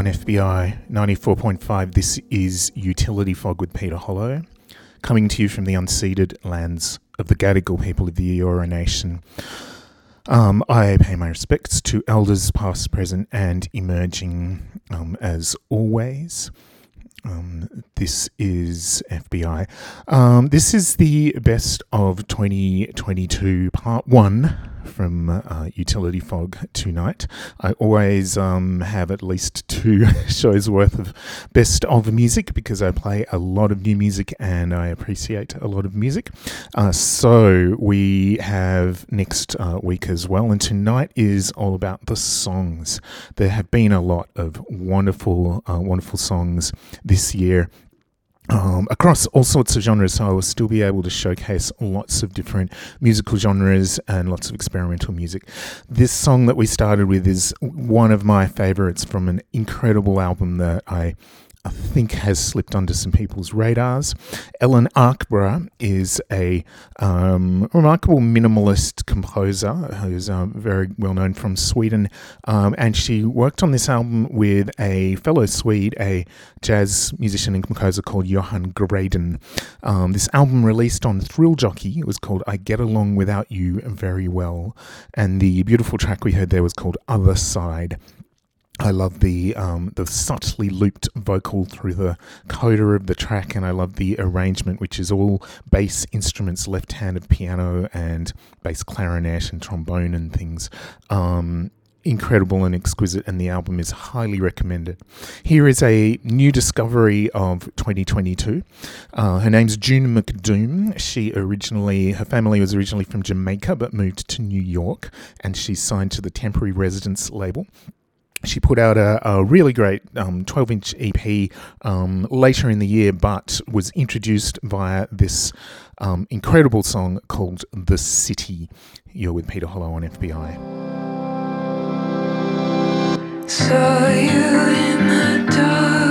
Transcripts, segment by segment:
on FBI 94.5. This is Utility Fog with Peter Hollow, coming to you from the unceded lands of the Gadigal people of the Eora Nation. Um, I pay my respects to elders past, present, and emerging um, as always. Um, this is FBI. Um, this is the best of 2022 part one from uh, Utility Fog tonight. I always um, have at least two shows worth of best of music because I play a lot of new music and I appreciate a lot of music. Uh, so we have next uh, week as well, and tonight is all about the songs. There have been a lot of wonderful, uh, wonderful songs this year um, across all sorts of genres, so I will still be able to showcase lots of different musical genres and lots of experimental music. This song that we started with is one of my favorites from an incredible album that I I think has slipped under some people's radars. Ellen Arkbro is a um, remarkable minimalist composer who's uh, very well known from Sweden, um, and she worked on this album with a fellow Swede, a jazz musician and composer called Johan Graden. Um, this album released on Thrill Jockey. It was called "I Get Along Without You Very Well," and the beautiful track we heard there was called "Other Side." I love the um, the subtly looped vocal through the coda of the track, and I love the arrangement, which is all bass instruments, left-handed piano and bass clarinet and trombone and things. Um, incredible and exquisite, and the album is highly recommended. Here is a new discovery of 2022. Uh, her name's June McDoom. She originally, her family was originally from Jamaica, but moved to New York, and she's signed to the Temporary Residence label she put out a, a really great um, 12 inch EP um, later in the year, but was introduced via this um, incredible song called The City. You're with Peter Hollow on FBI. Saw you in the darkest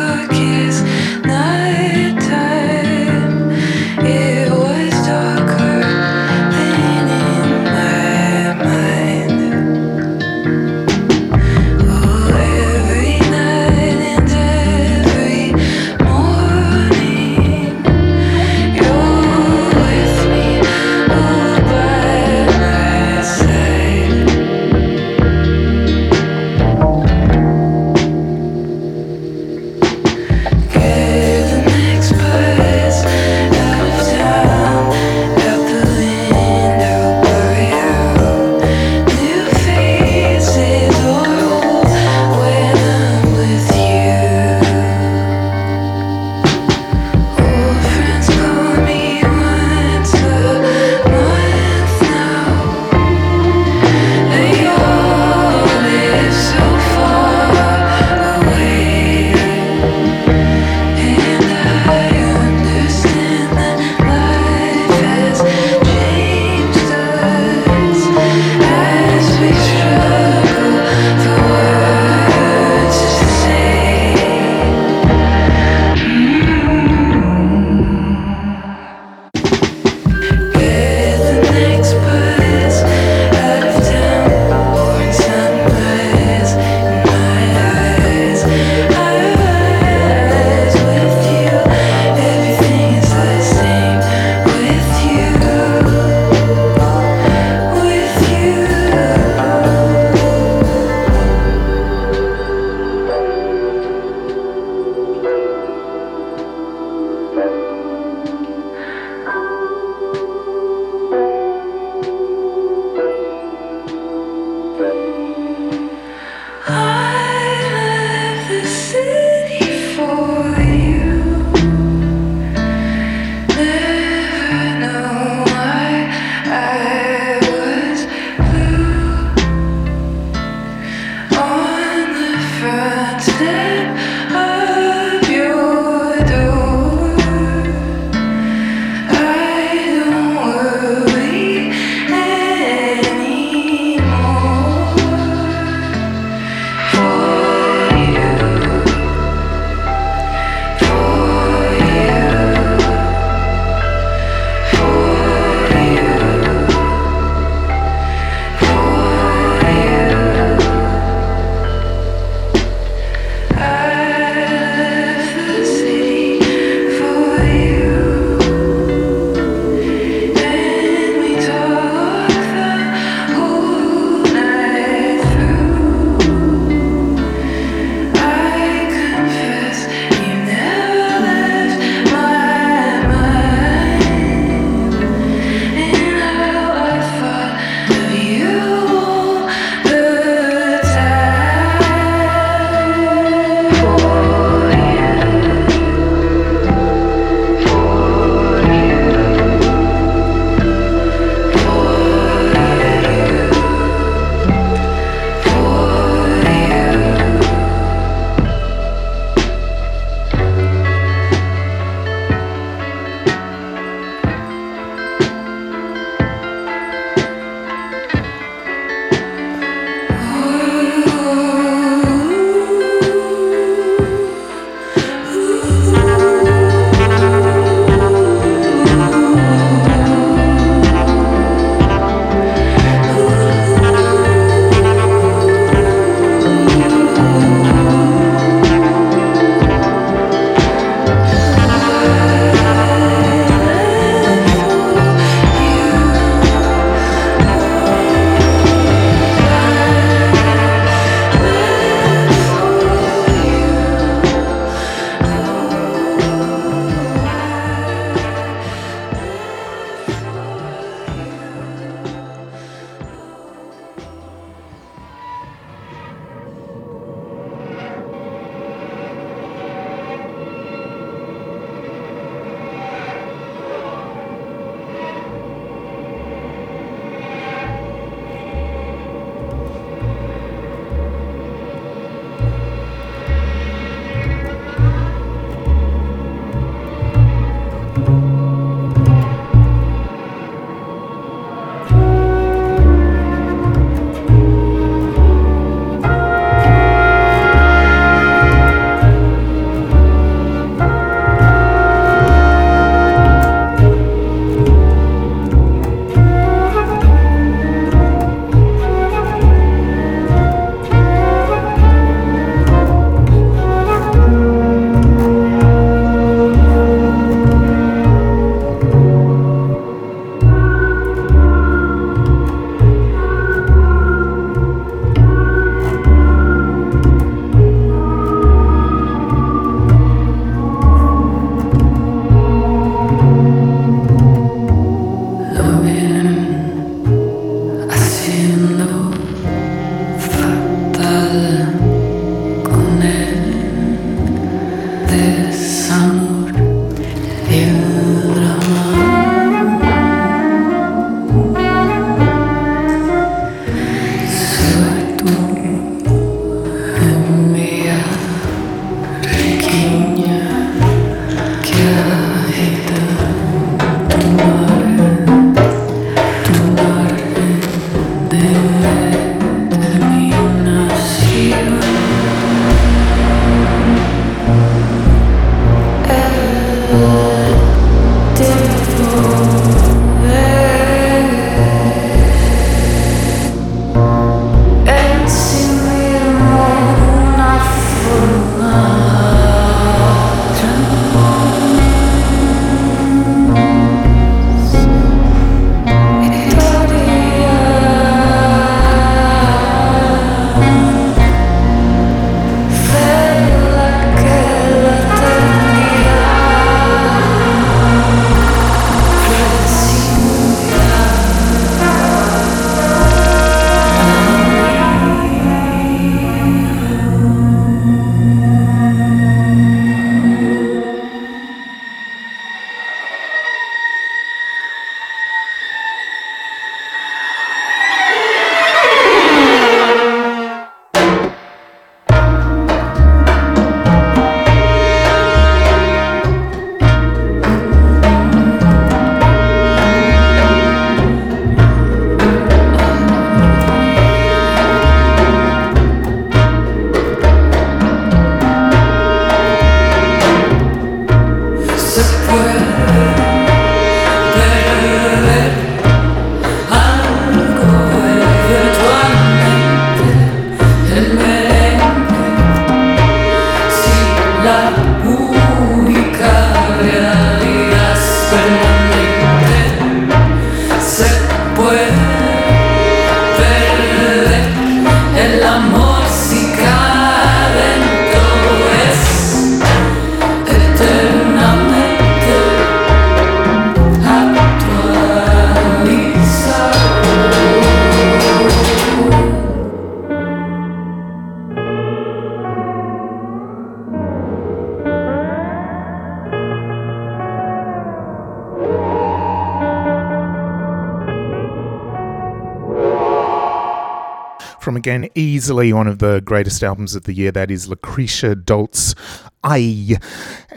again easily one of the greatest albums of the year. That is Lucrecia Dalt's I,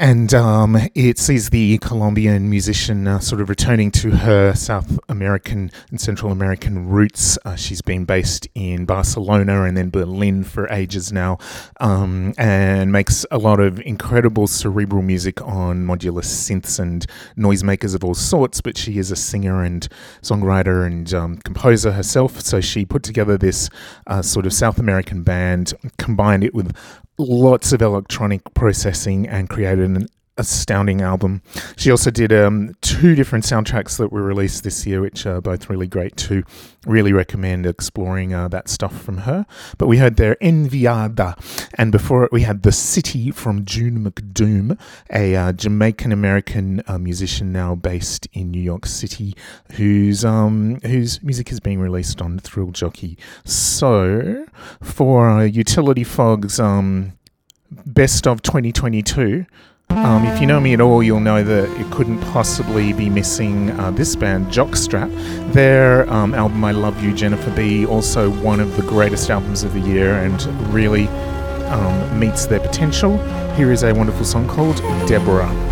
and um, it sees the Colombian musician uh, sort of returning to her South American and Central American roots. Uh, she's been based in Barcelona and then Berlin for ages now, um, and makes a lot of incredible cerebral music on modular synths and noisemakers of all sorts. But she is a singer and songwriter and um, composer herself, so she put together this uh, sort of South American band, combined it with lots of electronic processing and created an astounding album. She also did um, two different soundtracks that were released this year, which are both really great too. Really recommend exploring uh, that stuff from her. But we heard there Enviada, and before it we had The City from June McDoom, a uh, Jamaican American uh, musician now based in New York City, whose um, whose music is being released on Thrill Jockey. So for uh, Utility Fog's um, best of 2022. Um, if you know me at all, you'll know that it couldn't possibly be missing uh, this band, Jockstrap. Their um, album, I Love You, Jennifer B., also one of the greatest albums of the year and really um, meets their potential. Here is a wonderful song called Deborah.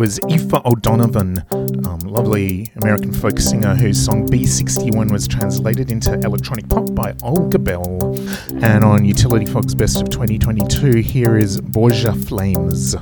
was Aoife O'Donovan, um, lovely American folk singer whose song B61 was translated into electronic pop by Olga Bell. And on Utility Fog's Best of 2022, here is Borja Flames.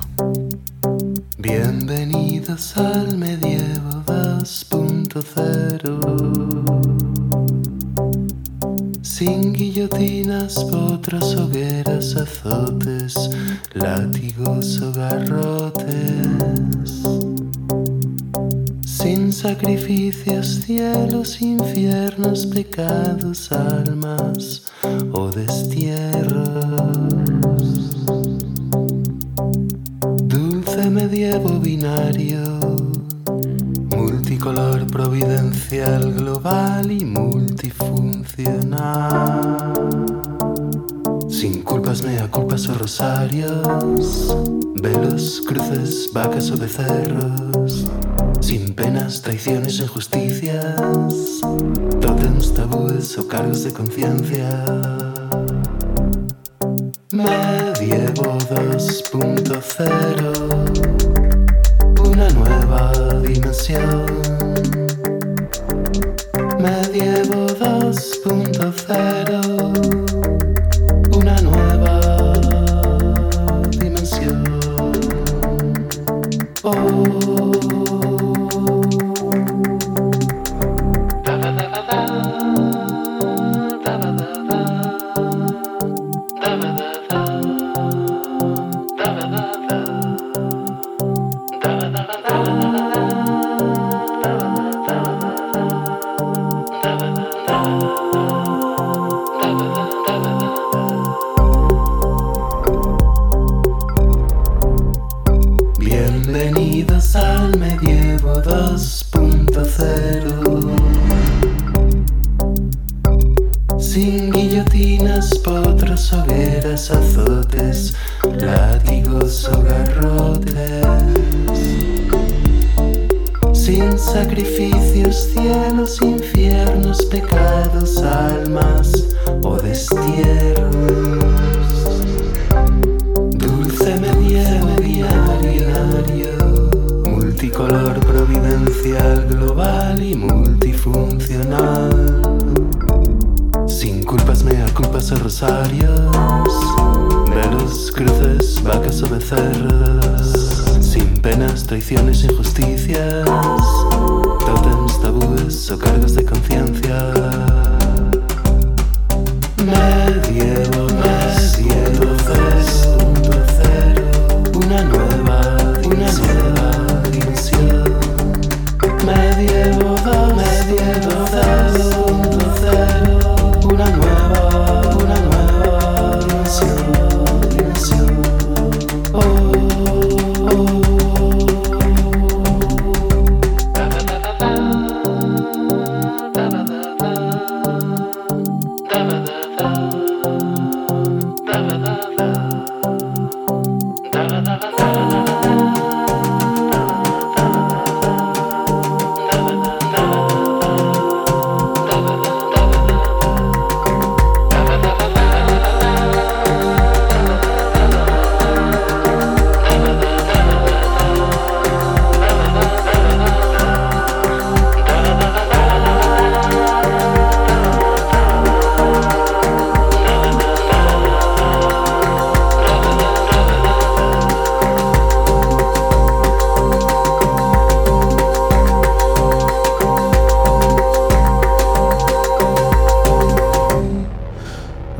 pecados, alma. Sacrificios, cielos, infiernos, pecados, almas o destierros. Dulce medievo diario, multicolor providencial, global y multifuncional. Sin culpas, mea culpas o rosarios, velos, cruces, vacas o becerras. Sin penas, traiciones, injusticias, tabúes o cargos de conciencia.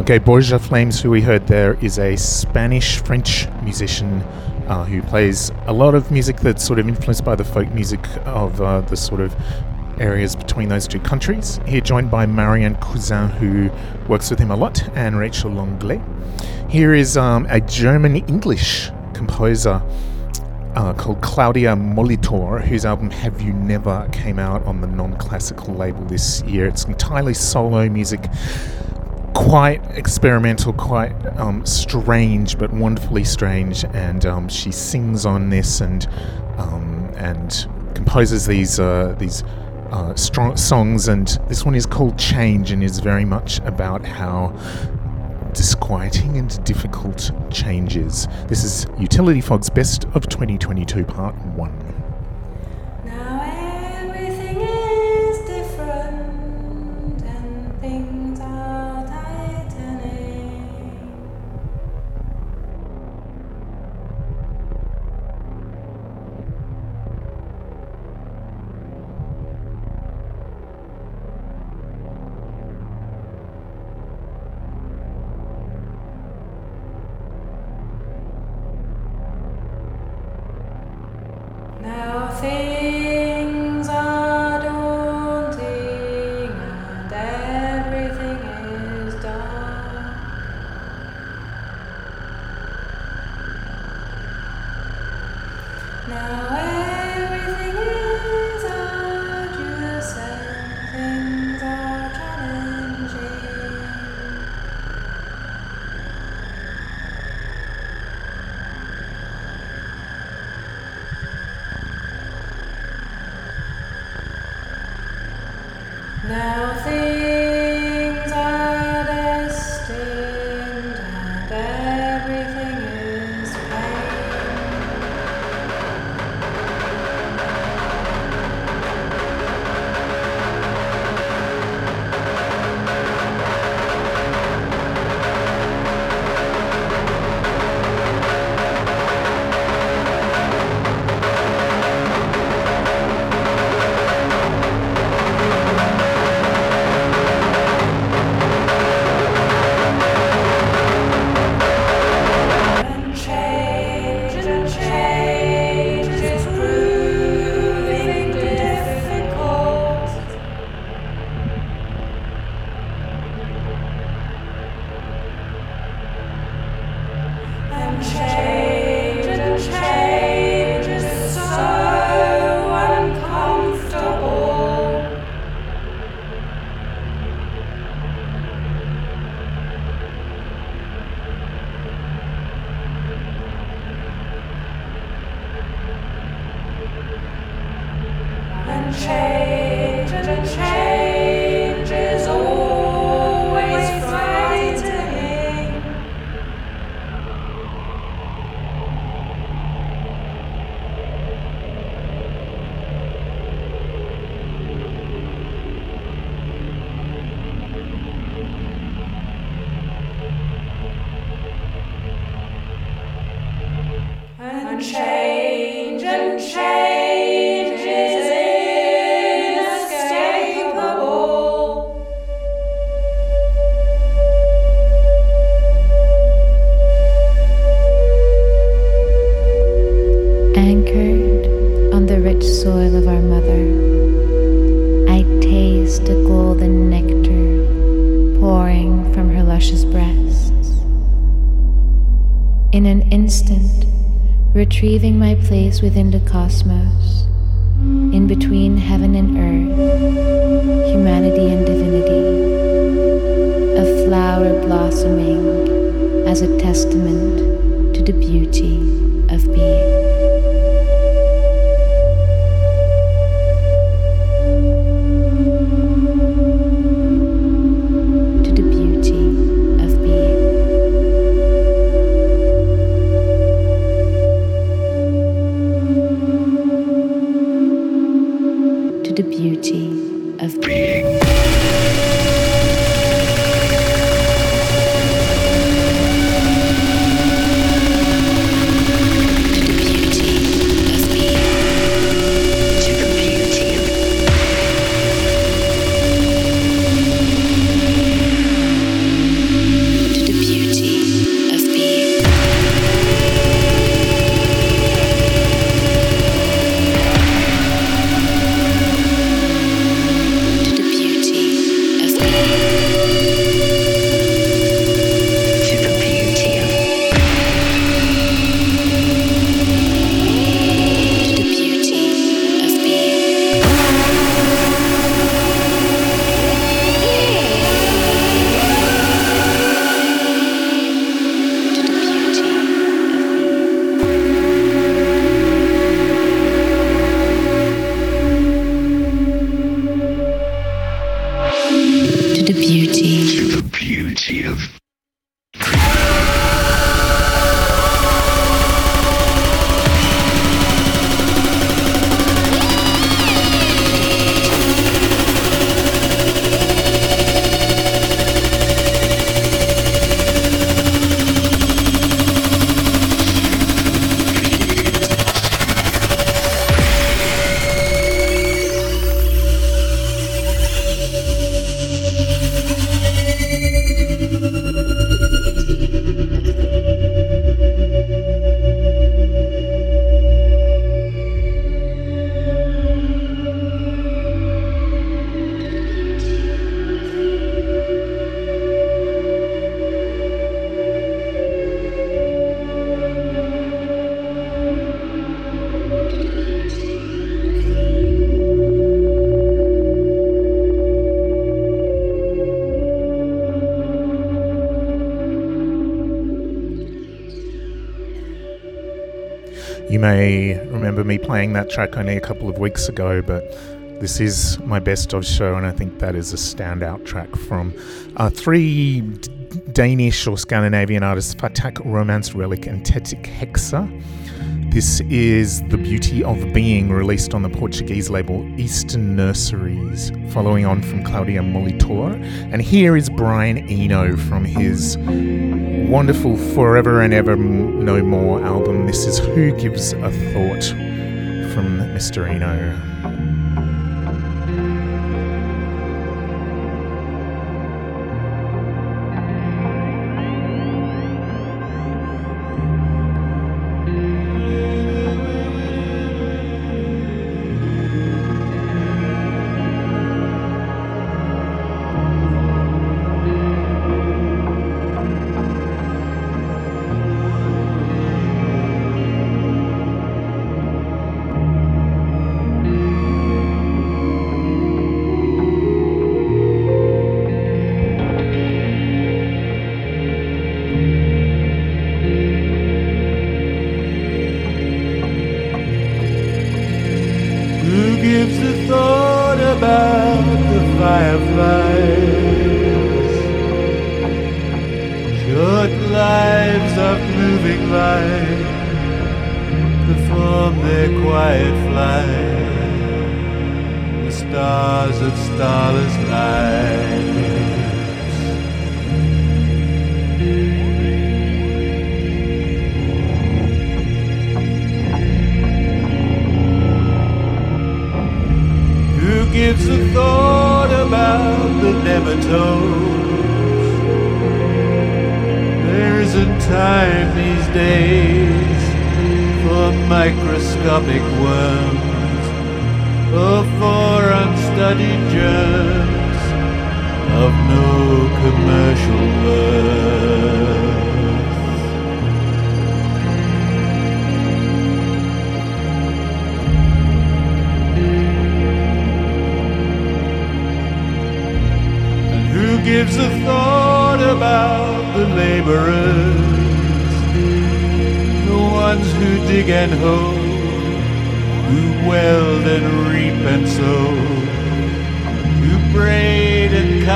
Okay, Borja Flames, who we heard there, is a Spanish French musician uh, who plays a lot of music that's sort of influenced by the folk music of uh, the sort of areas between those two countries. Here, joined by Marianne Cousin, who works with him a lot, and Rachel Longley. Here is um, a German English composer uh, called Claudia Molitor, whose album Have You Never came out on the non classical label this year. It's entirely solo music quite experimental, quite um, strange, but wonderfully strange. And um, she sings on this and um, and composes these uh, these uh, strong songs. And this one is called Change, and is very much about how disquieting and difficult change is. This is Utility Fog's Best of 2022 Part One. Now things retrieving my place within the cosmos, of. Remember me playing that track only a couple of weeks ago, but this is my best of show, and I think that is a standout track from uh, three D- Danish or Scandinavian artists, Fatak, Romance Relic, and Tetik Hexa. This is The Beauty of Being, released on the Portuguese label Eastern Nurseries, following on from Claudia Molitor. And here is Brian Eno from his wonderful Forever and Ever No More album. This is Who Gives a Thought from Mr. Eno.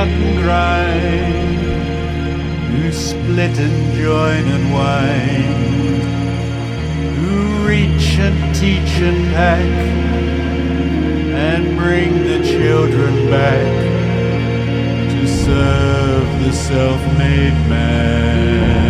cut grind, who split and join and wind, who reach and teach and pack, and bring the children back to serve the self-made man.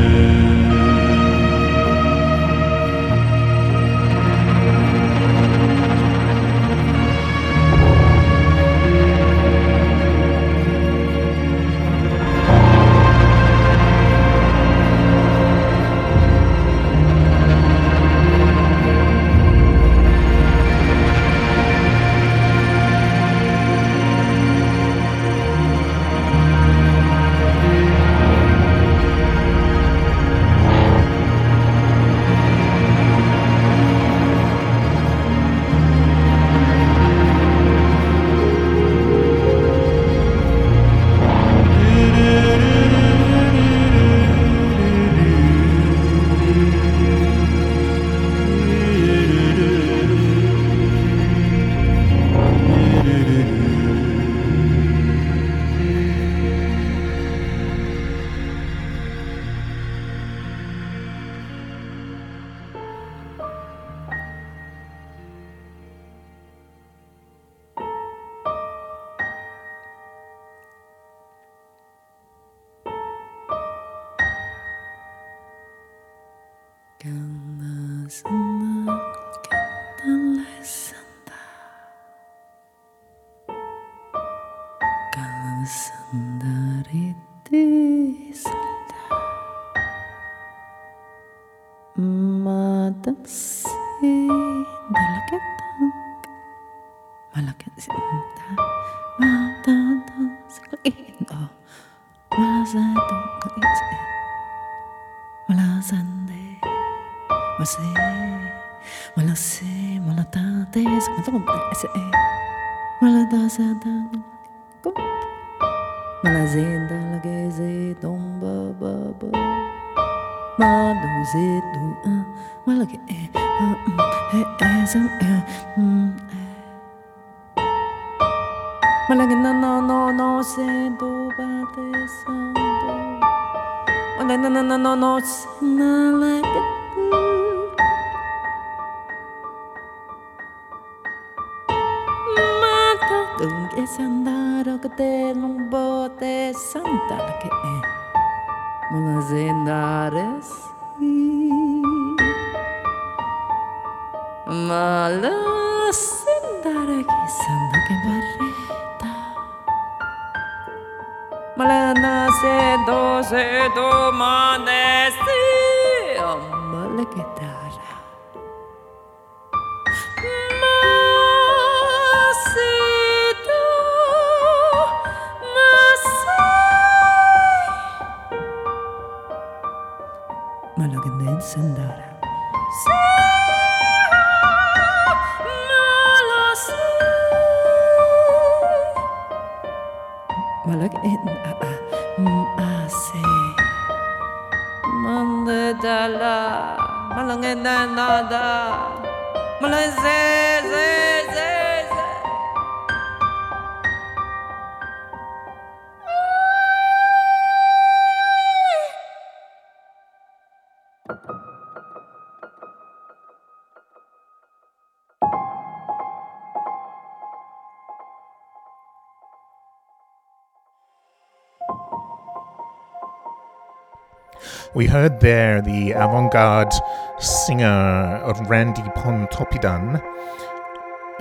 We heard there the avant garde singer of Randi Pontoppidan,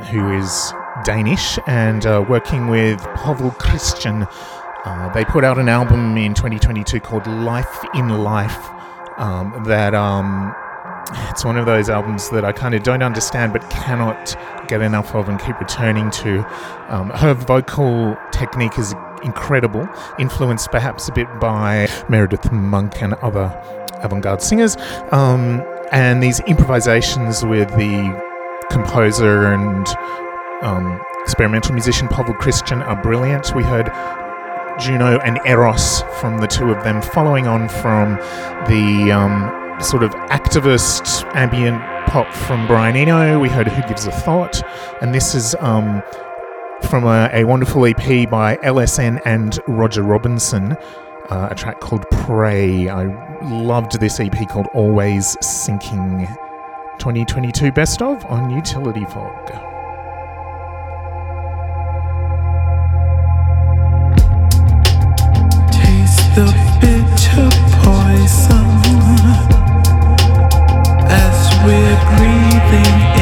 who is Danish and uh, working with Povl Kristian. Uh, they put out an album in 2022 called Life in Life um, that um, it's one of those albums that I kind of don't understand but cannot get enough of and keep returning to. Um, her vocal technique is incredible, influenced perhaps a bit by Meredith Monk and other avant garde singers. Um, and these improvisations with the composer and um, experimental musician Povl Kristian are brilliant. We heard Juno and Eros from the two of them, following on from the um, sort of activist ambient pop from Brian Eno. We heard Who Gives a Thought, and this is um, from a, a, wonderful EP by LSN and Roger Robinson, uh, a track called Pray. I loved this EP called Always Sinking. 2022 Best of on Utility Fog. the bitter poison as we're breathing in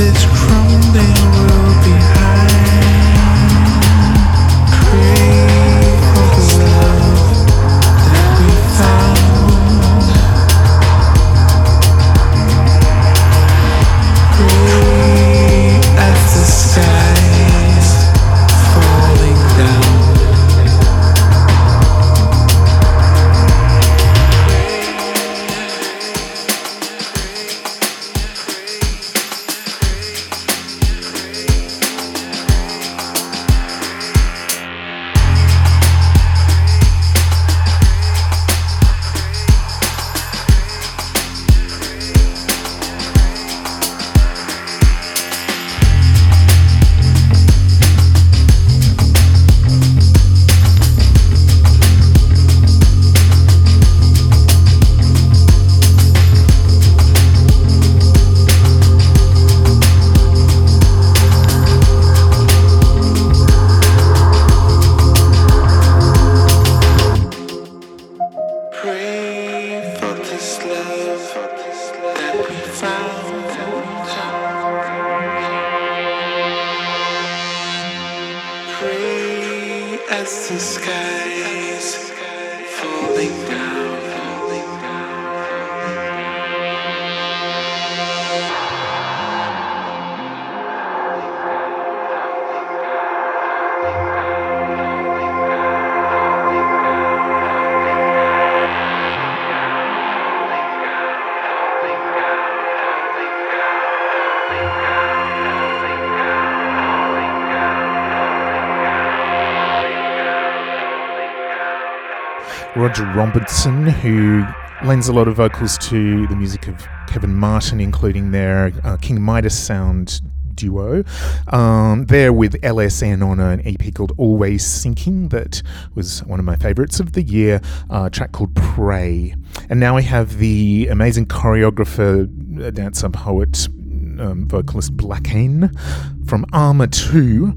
this Pray as the skies Roger Robinson, who lends a lot of vocals to the music of Kevin Martin, including their uh, King Midas sound duo. Um, there with LSN on an EP called Always Sinking, that was one of my favourites of the year, a track called Pray. And now we have the amazing choreographer, uh, dancer, poet, um, vocalist Blackhaine from Armour 2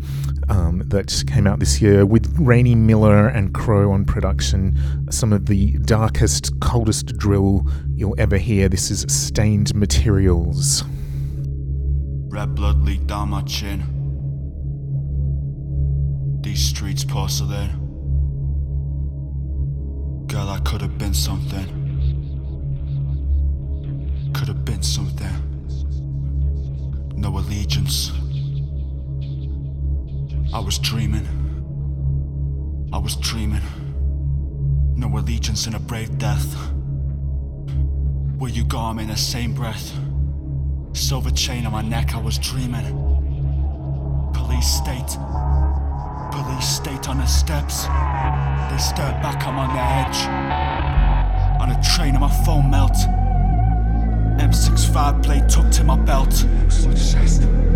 um, that came out this year with Rainy Miller and Crow on production. Some of the darkest, coldest drill you'll ever hear. This is Stained Materials. Red blood leaked down my chin. These streets porcelain. Girl, I could have been something. Could have been something. No allegiance. I was dreaming. I was dreaming. No allegiance in a brave death. Will you go? I'm in the same breath. Silver chain on my neck, I was dreaming. Police state. Police state on the steps. They stare back, I'm on the edge. On a train, and my phone melt. M65 blade tucked to my belt.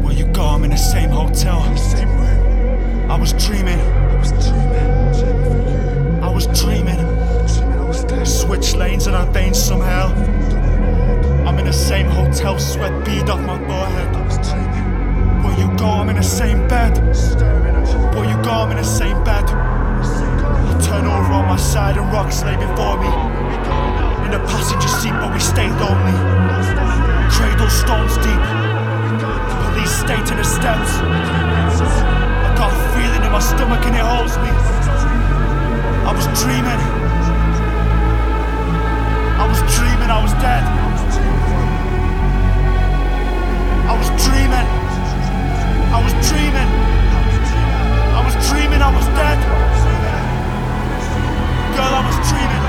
Where you go? I'm in the same hotel. Same room. I was dreaming. I was dreaming. I was dreaming. Switch lanes and I veins somehow. I'm in the same hotel, sweat bead off my forehead. Where you go? I'm in the same bed. Where you go? I'm in the same bed. I turn over on my side and rocks lay before me. In the passenger seat, but we stay lonely. Cradle stones deep. Police state in the steps. I got a feeling in my stomach and it holds me. I was dreaming. I was dreaming I was dead. I was dreaming. I was dreaming. I was dreaming I was dead. Girl, I was dreaming.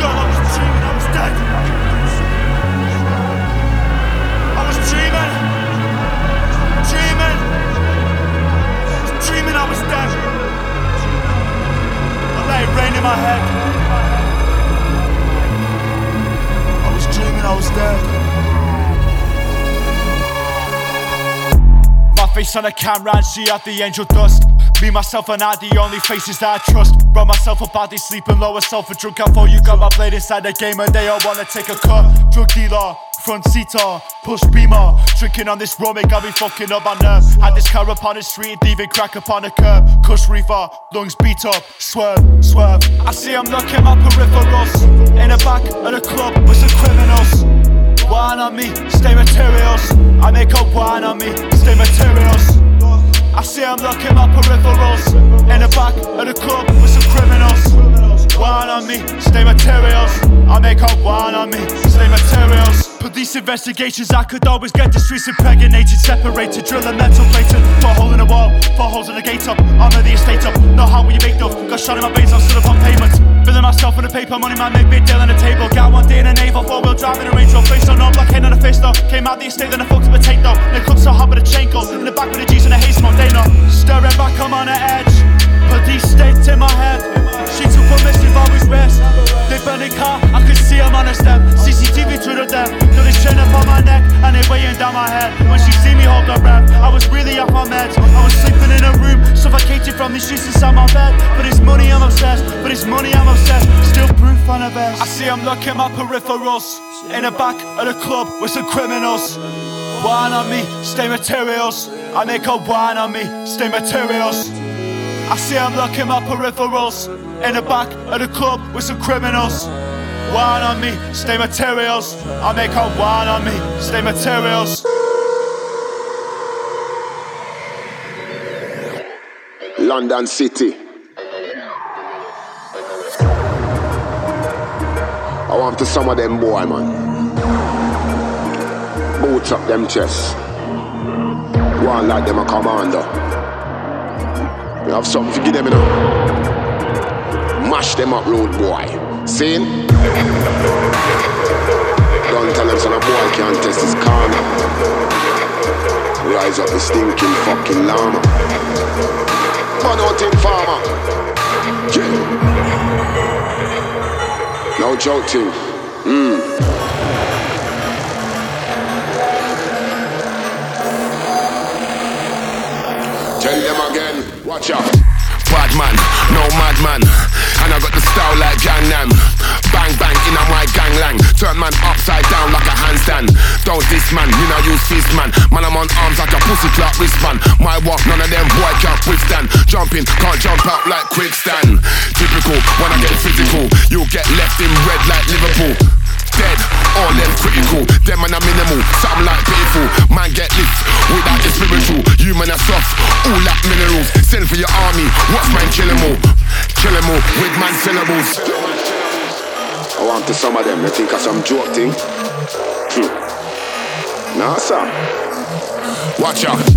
Girl, I was dreaming I was dead. I was dreaming. Dreaming. I was dreaming I was dead. It rain in my head. I was dreaming I was dead. My face on the camera and see out the angel dust. Me, myself, and I, the only faces that I trust. Brought myself up out these sleeping lower self a drunk. I thought you got my blade inside the game and they all wanna take a cut. Drug dealer, front seater, push beamer. Drinking on this rum, it got me fucking up my nerve. Had this car up on the street, thieving crack up on the curb. Kush reefer, lungs beat up, swerve, swerve. I see I'm looking my peripherals. In the back of the club with some criminals. Wine on me, stay materials. I make up wine on me, stay materials. I see I'm looking my peripherals. In the back of the club with some criminals. Wine on me, stay materials. I make up wine on me, stay materials. Police investigations, I could always get the streets impregnated, separated, drill a metal plated. For a hole in the wall, for holes in the gate up. Armor the estate up, know how will you make up? Got shot in my veins, I'm still up on payment. Filling myself in the paper, money man, make big deal on the table. Got one day in a naval, four wheel drive in a Range Rover, face on no black hand on the face though. Came out the estate, then I fucked up a tank though. Then club so hot with a chain goes. In the back with the G's and the haze smoke, they know. Staring back, I'm on the edge. Police state in my head. She took permissive, always rest. They burn the car, I could see them on the step. CCTV through the death. Feel this chain up on my neck, and they weighing down my head. When she see me hold her breath, I was really off my meds. I was sleeping in a room, suffocated from the streets inside my bed. But it's money, I'm obsessed. But it's money, I'm obsessed. Still proof on a vest. I see I'm looking my peripherals. In the back of the club with some criminals. Wine on me, stay materials. I make a wine on me, stay materials. I see I'm looking my peripherals in the back of the club with some criminals. Wine on me, stay materials. I make a wine on me, stay materials. London City. I want to some of them boy, man. Boots up them chests. One like them a commander. We have something to give them, you know. Mash them up, road boy. Seen? Don't tell them son a boy can't test his karma. Rise up the stinking fucking llama. Man out in farmer. Yeah. No joke thing. Mm. Tell them. Watch out. Bad man, no madman. And I got the style like Gangnam. Bang bang in a my ganglang. Turn man upside down like a handstand. Don't this man, you know use fist man. Man I'm on arms like a pussy clock wristband. My walk, none of them boy can't withstand. Jumping, can't jump out like quickstand. Typical, when I get physical, you get left in red like Liverpool. Dead or left critical. Them man are minimal, something like pitiful. Man get lift without the spiritual. You man are soft, all like minerals. Send for your army, watch man kill 'em all. Kill all with man syllables. I want to some of them, they think of some joke thing. Hmm. Nah, sir. Watch out.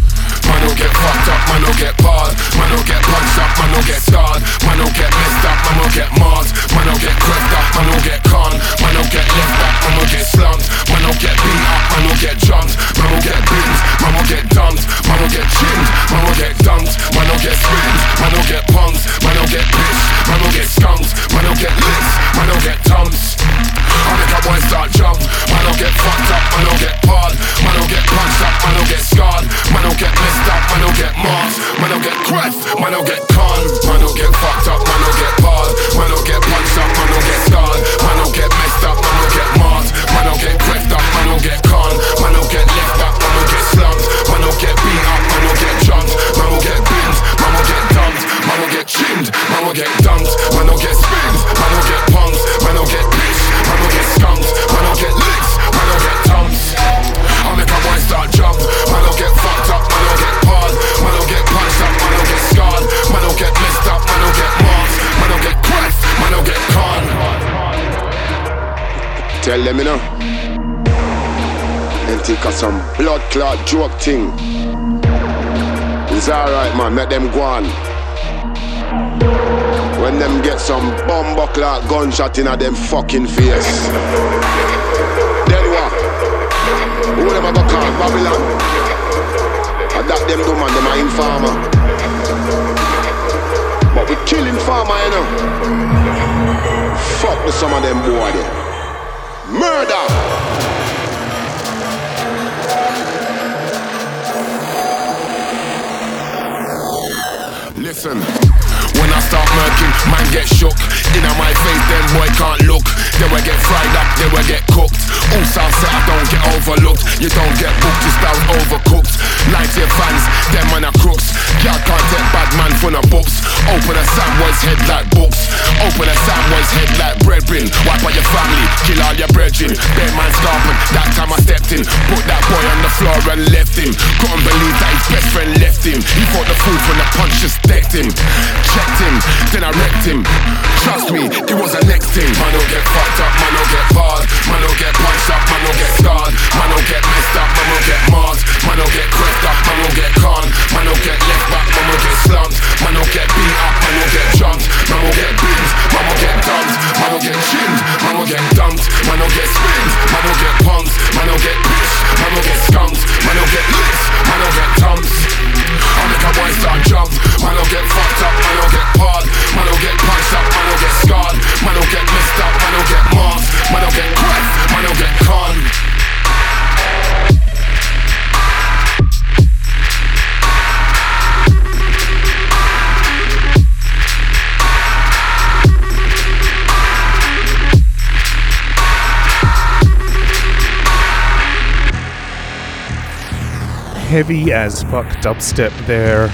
Man man will get fucked up, man will get barred, man will get punched up, man will get scarred, man will get messed up, man will get marred, man will get crushed up, man will get con, man will get left back, man will get slumped, man will get beat up, man will get jumped, man will get bins, man will get dumped, man will get chinned, man will get dumped, man will get spins, man will get punked, man will get pissed, man will get skunked, man will get licks, man will get tumps. I make a boy start jump, man will get fucked up, man will get barred, man will get punched up, man will get scarred, man will get messed up, man will get marked, man will get crushed, man will get con, man will get fucked up, man will get barred, man will get punched up, man will get scarred, man will get messed up, man will get marked, man will get crushed up, man will get con, man will get left back, man will get slumped, man will get beat up, man will get jumped, man will get bins, man will get dumped, man will get chinned, man will get dumped, man will get spins, man will get punked, man will get Tell them, you know. And think of some blood clot joke thing. It's alright, man. Let them go on. When them get some bomb clot gunshot in a them fucking face. Then what? Who them a go call Babylon? I that them do man, them a informer. But we killing farmer, you know. Fuck with some of them boy there. Murder! Listen. When I start murking, man get shook. In my face, then boy can't look. They will get fried up, they will get cooked. All south set, I don't get overlooked. You don't get booked, you style overcooked. To your fans, them man are crooks. Y'all can't take bad man from the books. Open a Samway's head like books. Open a Samway's head like bread bin. Wipe out your family, kill all your brethren. Bear man scarping, that time I stepped in. Put that boy on the floor and left him. Couldn't believe that his best friend left him. He fought the food from the punch just decked him. Checked him, then I wrecked him. Trust me, it was the next thing. Man will get fucked up, man will get barred. Man will get punched up, man will get scarred. Man will get messed up, man will get marred. Man will get crushed up, man will get con. Man will get left back, man will get slumped. Man will get beat up, man will get jumped. Man will get bins, man will get dumped. Man will get chinned, man will get dumped. Man will get spins, man will get punked. Man will get pissed, man will get skunked. Man will get licks, man will get tumps. I make a boy start jump. Man will get fucked up, man will get barred. Man will get punched up, man will get scarred. Man will get messed up, man will get marked. Man will get crushed, man will get. Heavy as fuck dubstep there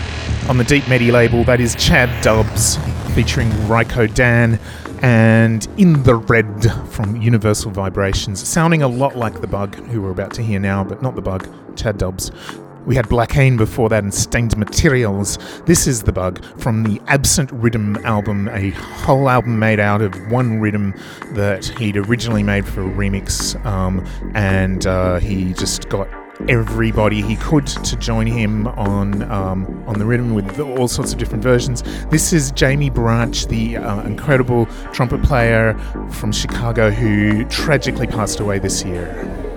on the Deep Medi label. That is Chad Dubz featuring Riko Dan and In the Red from Universal Vibrations. Sounding a lot like The Bug, who we're about to hear now, but not The Bug, Chad Dubz. We had Black before that and Stained Materials. This is The Bug from the Absent Rhythm album, a whole album made out of one rhythm that he'd originally made for a remix, um, and uh, he just got everybody he could to join him on um, on the rhythm with all sorts of different versions. This is Jaimie Branch, the uh, incredible trumpet player from Chicago who tragically passed away this year.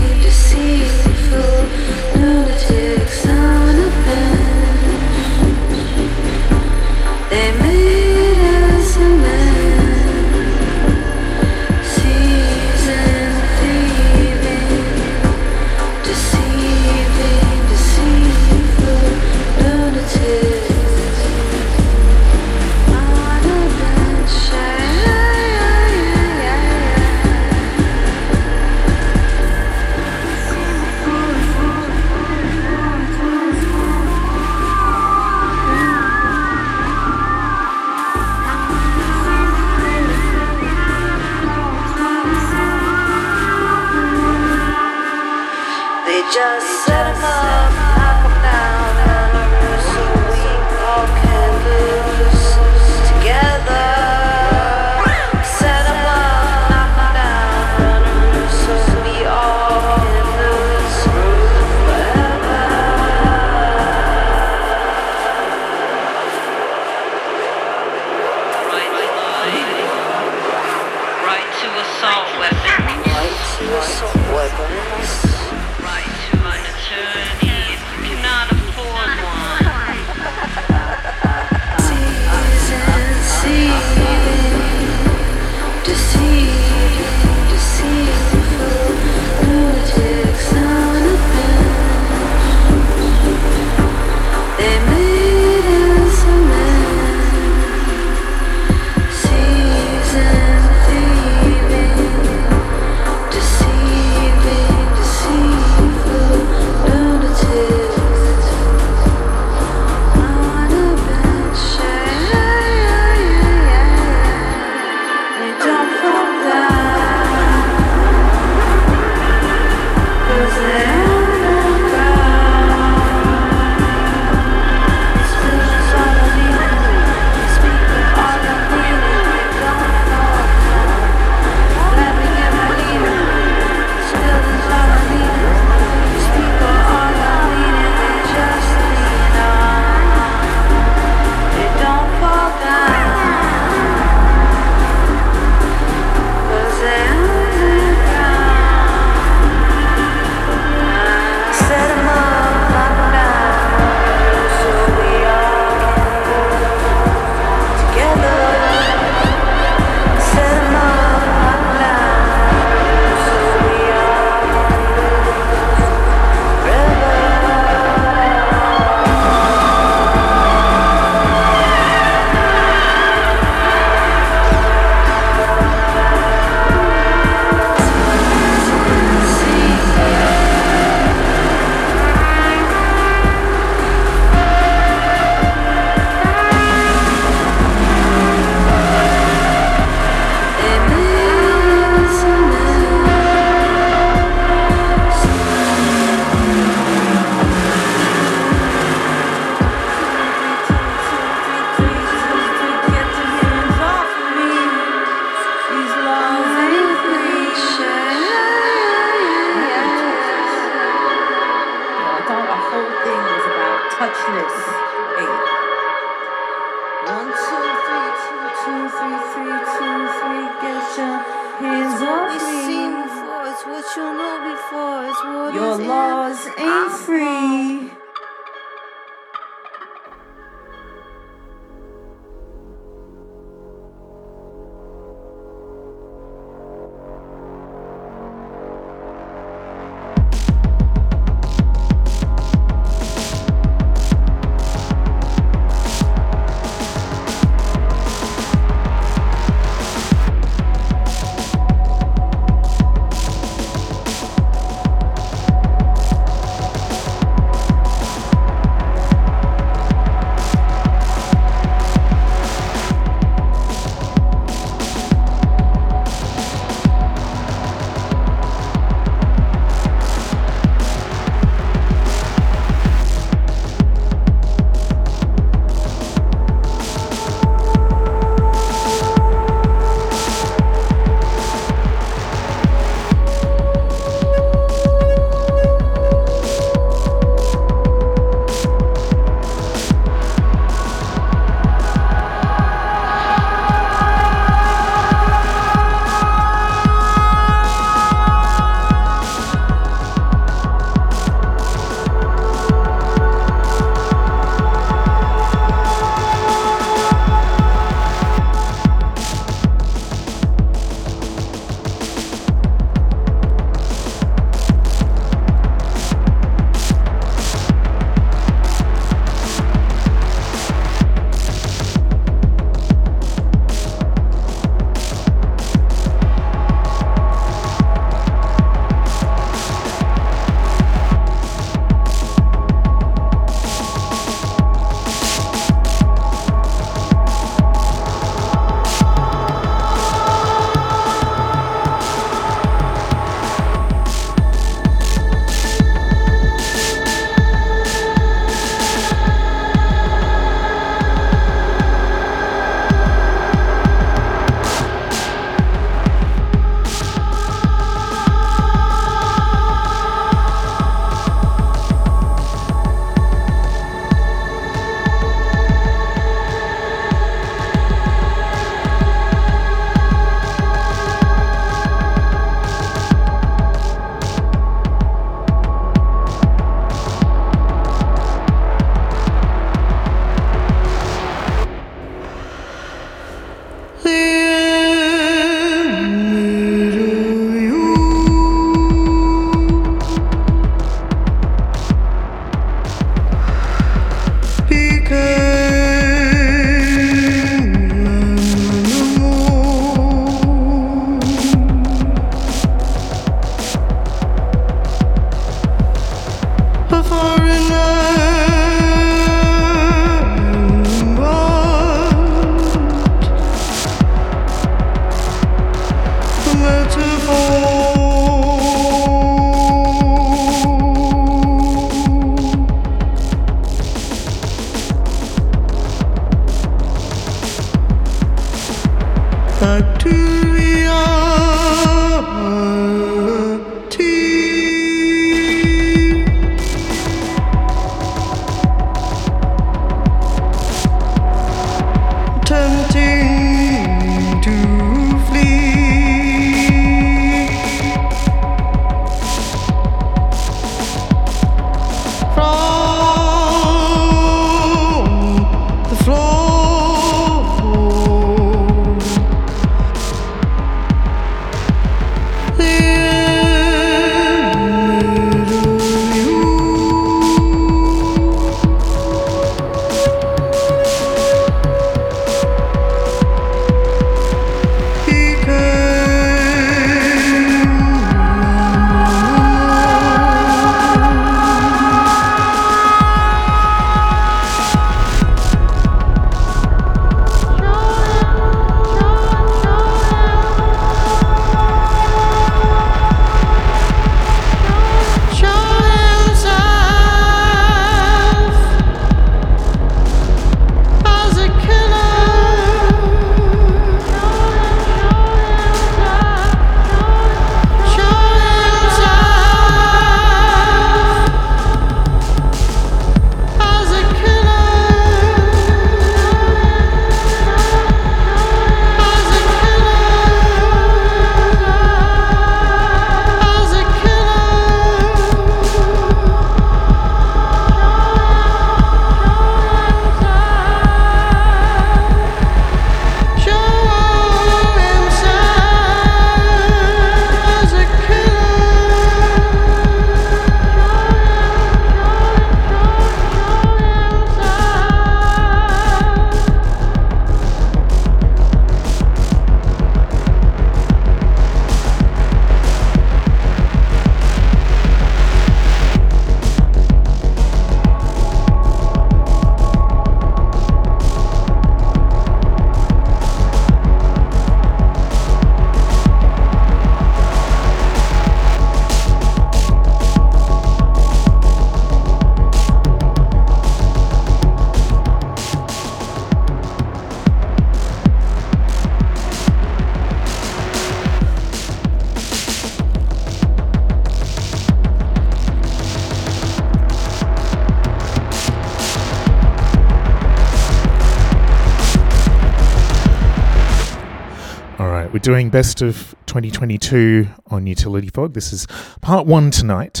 Doing best of 2022 on Utility Fog. This is part one tonight.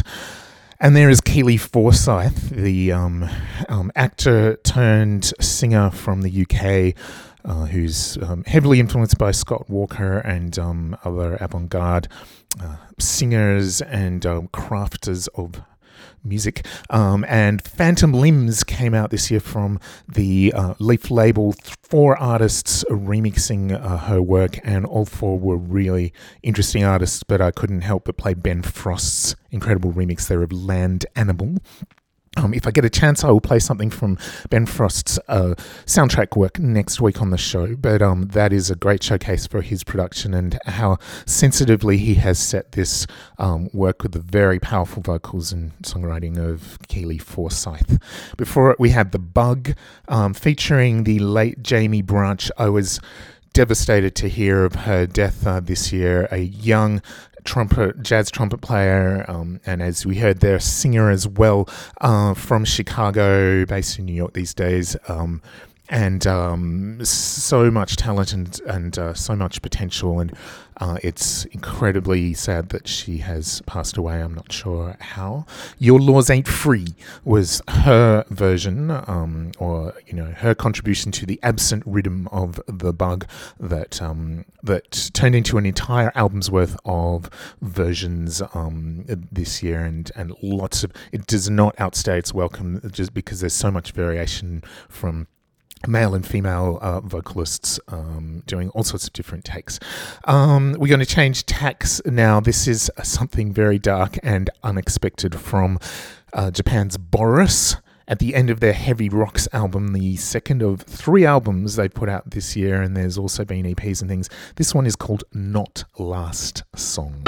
And there is Keeley Forsyth, the um, um, actor turned singer from the UK, uh, who's um, heavily influenced by Scott Walker and um, other avant garde uh, singers and um, crafters of music. Um, and Phantom Limbs came out this year from the uh, Leaf label. Four artists remixing uh, her work, and all four were really interesting artists. But I couldn't help but play Ben Frost's incredible remix there of Land Animal. Um, if I get a chance, I will play something from Ben Frost's uh, soundtrack work next week on the show. But um, that is a great showcase for his production and how sensitively he has set this um, work with the very powerful vocals and songwriting of Keeley Forsyth. Before it, we had The Bug um, featuring the late Jaimie Branch. I was devastated to hear of her death uh, this year. A young trumpet, jazz trumpet player, um, and as we heard, there, singer as well uh, from Chicago, based in New York these days. Um, and um, so much talent and and uh, so much potential, and uh, it's incredibly sad that she has passed away. I'm not sure how. Your laws ain't free was her version, um, or you know, her contribution to the absent rhythm of the bug that um, that turned into an entire album's worth of versions um, this year, and and lots of. It does not outstay its welcome, just because there's so much variation from male and female uh, vocalists um, doing all sorts of different takes. Um, we're going to change tacks now. This is something very dark and unexpected from uh, Japan's Boris. At the end of their Heavy Rocks album, the second of three albums they put out this year, and there's also been EPs and things. This one is called Not Last Song.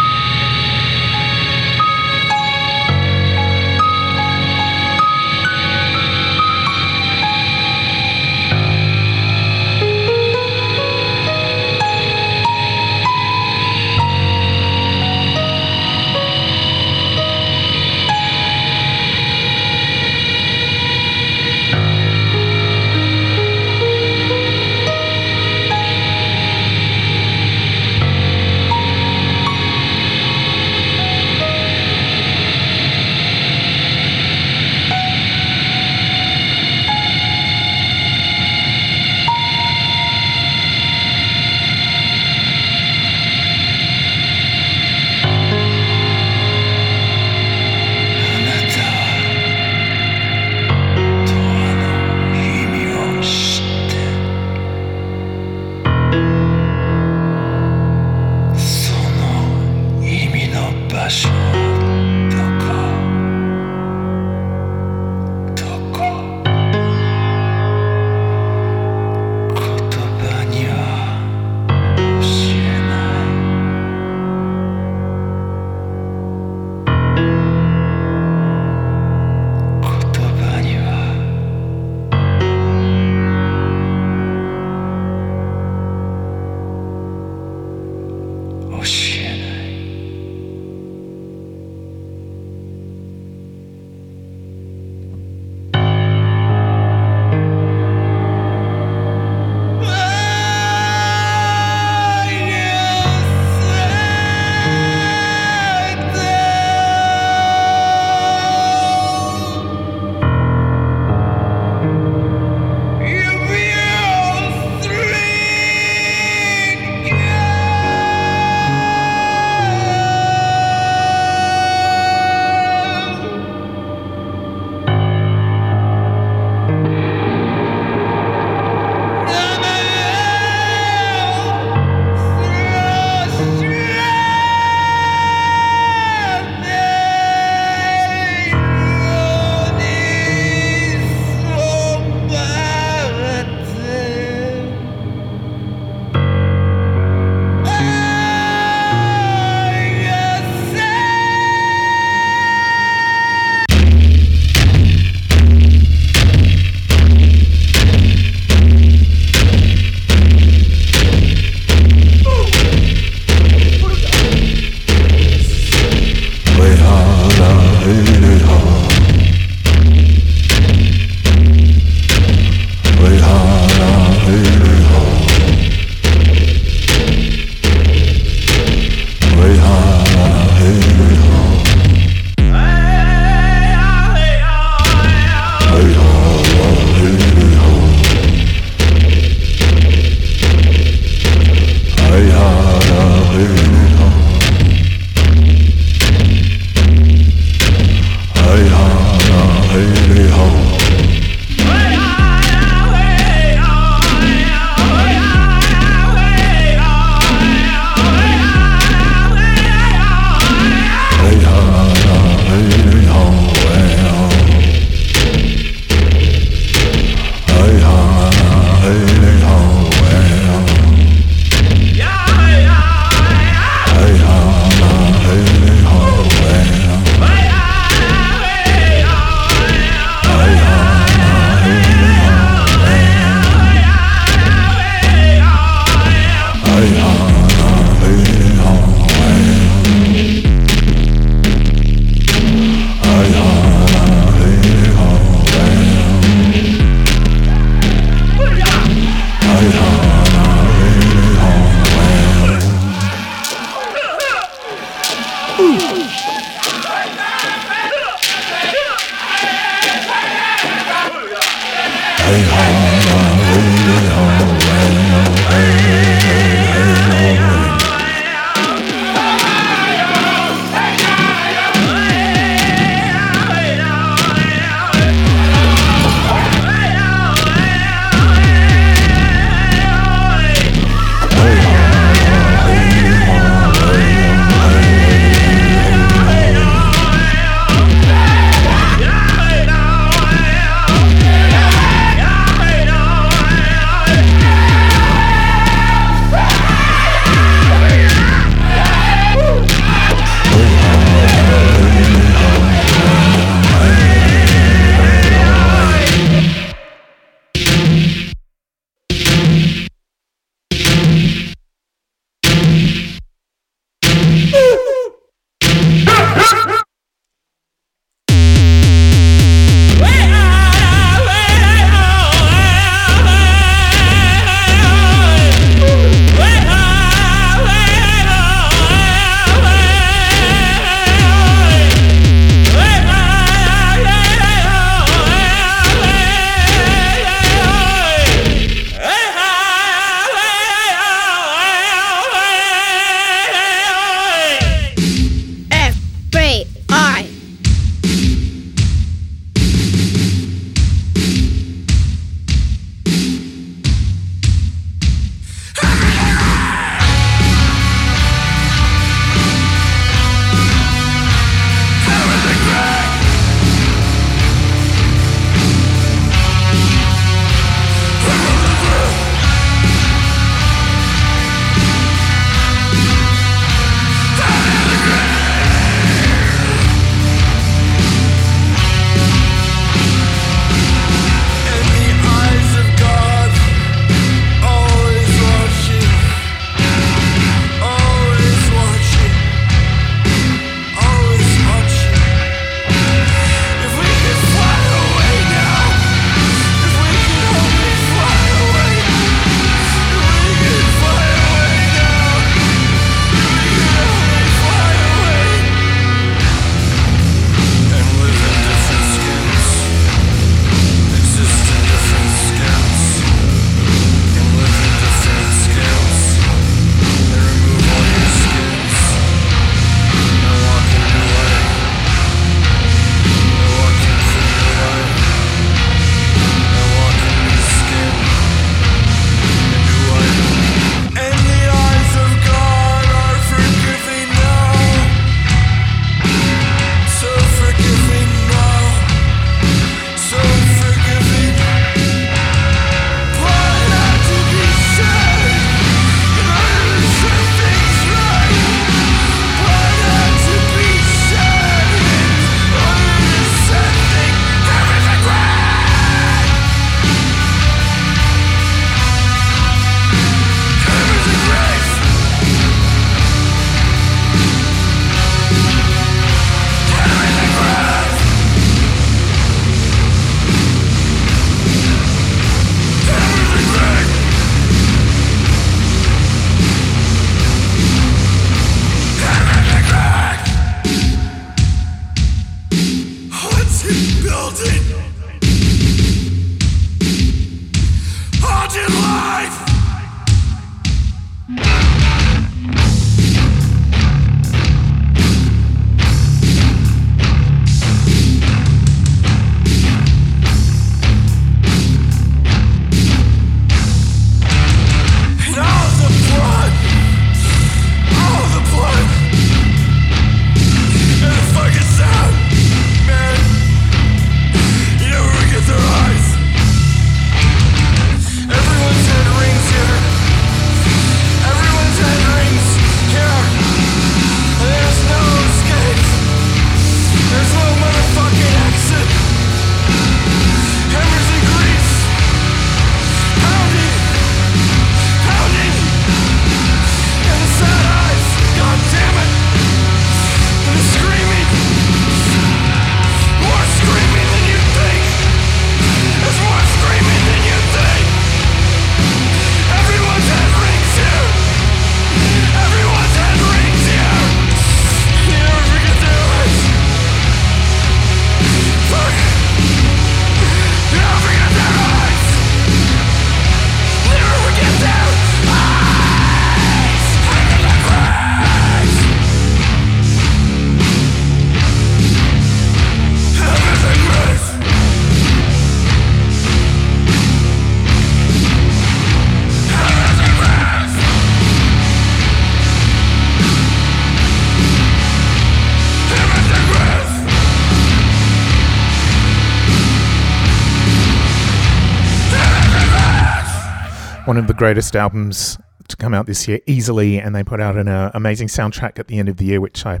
One of the greatest albums to come out this year, easily. And they put out an uh, amazing soundtrack at the end of the year, which I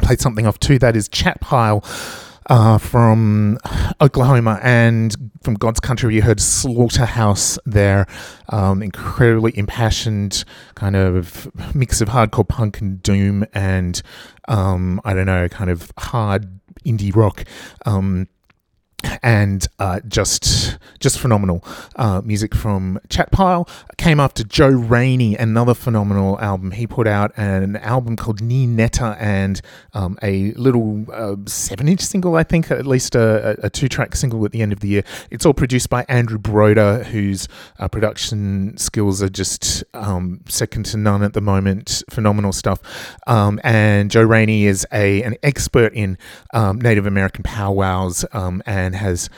played something off too. That is Chat Pile. Uh, from Oklahoma and from God's Country, you heard Slaughterhouse there. Um, incredibly impassioned kind of mix of hardcore punk and doom and, um, I don't know, kind of hard indie rock. Um, and uh, just just phenomenal uh, music from Chat Pile came after Joe Rainey, another phenomenal album. He put out an album called Niineta and um, a little uh, seven-inch single, I think, at least a, a, two-track single at the end of the year. It's all produced by Andrew Broder, whose uh, production skills are just um, second to none at the moment. Phenomenal stuff. Um, and Joe Rainey is a an expert in um, Native American powwows um, and has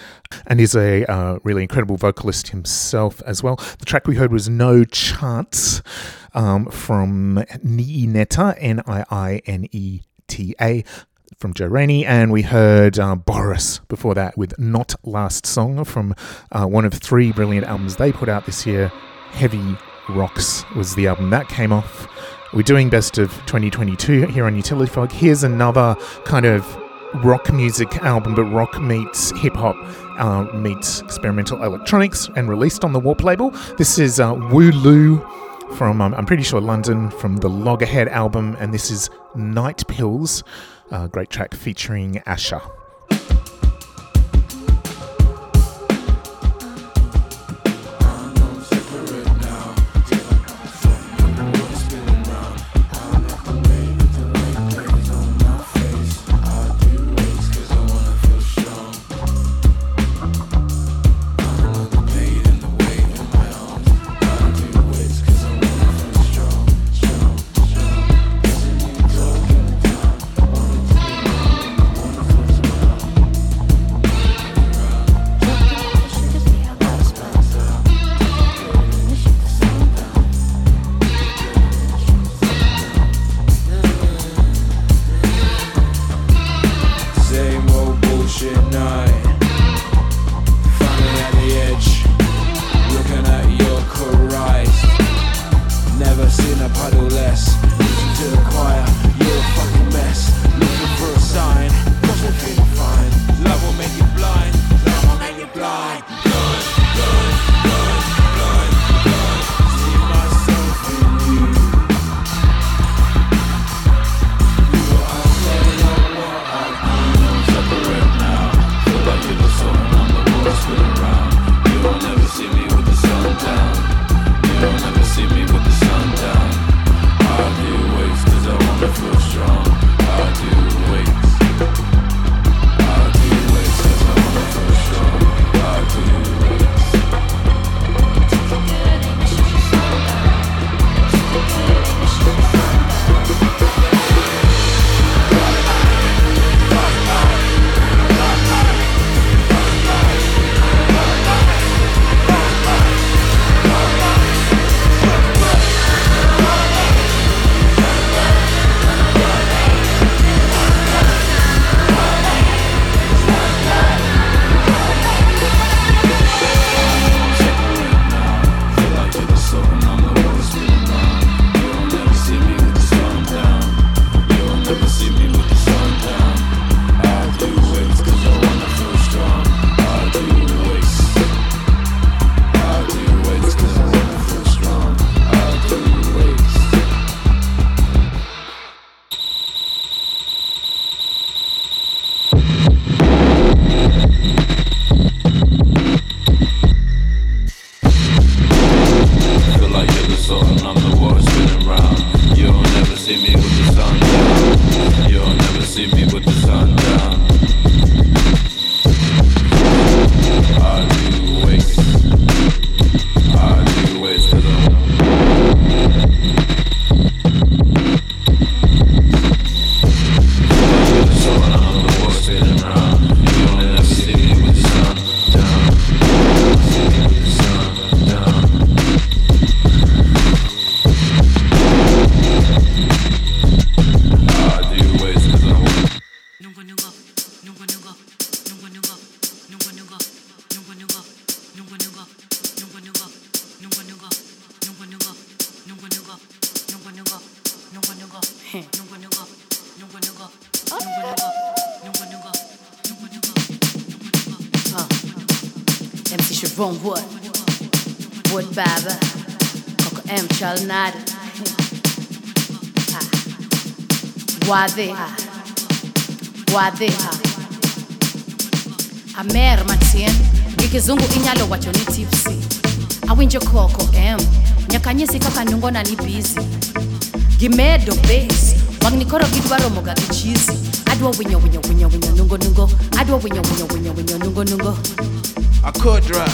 and is a uh, really incredible vocalist himself as well. The track we heard was No Chance um, from Niineta, N I I N E T A. From Joe Rainey, and we heard uh, Boris before that with Not Last Song from uh, one of three brilliant albums they put out this year. Heavy Rocks was the album that came off. We're doing best of 2022 here on Utility Fog. Here's another kind of rock music album, but rock meets hip hop uh, meets experimental electronics, and released on the Warp label. This is uh, Wu-Lu from um, I'm pretty sure London from the Loggerhead album, and this is Night Pills, a great track featuring Asha. Wadea, wadea Amer matien. Gi inyalo wacho ni tipsy. Awinjo koko em nyakanyisi kaka nungona ni busy. Gimedo bass. Wang'ni koro gidwaro moga gi cheesy Adwa winyo winyo winyo winyo nungo nungo. Adwa winyo winyo winyo winyo nungo nungo. Akodra.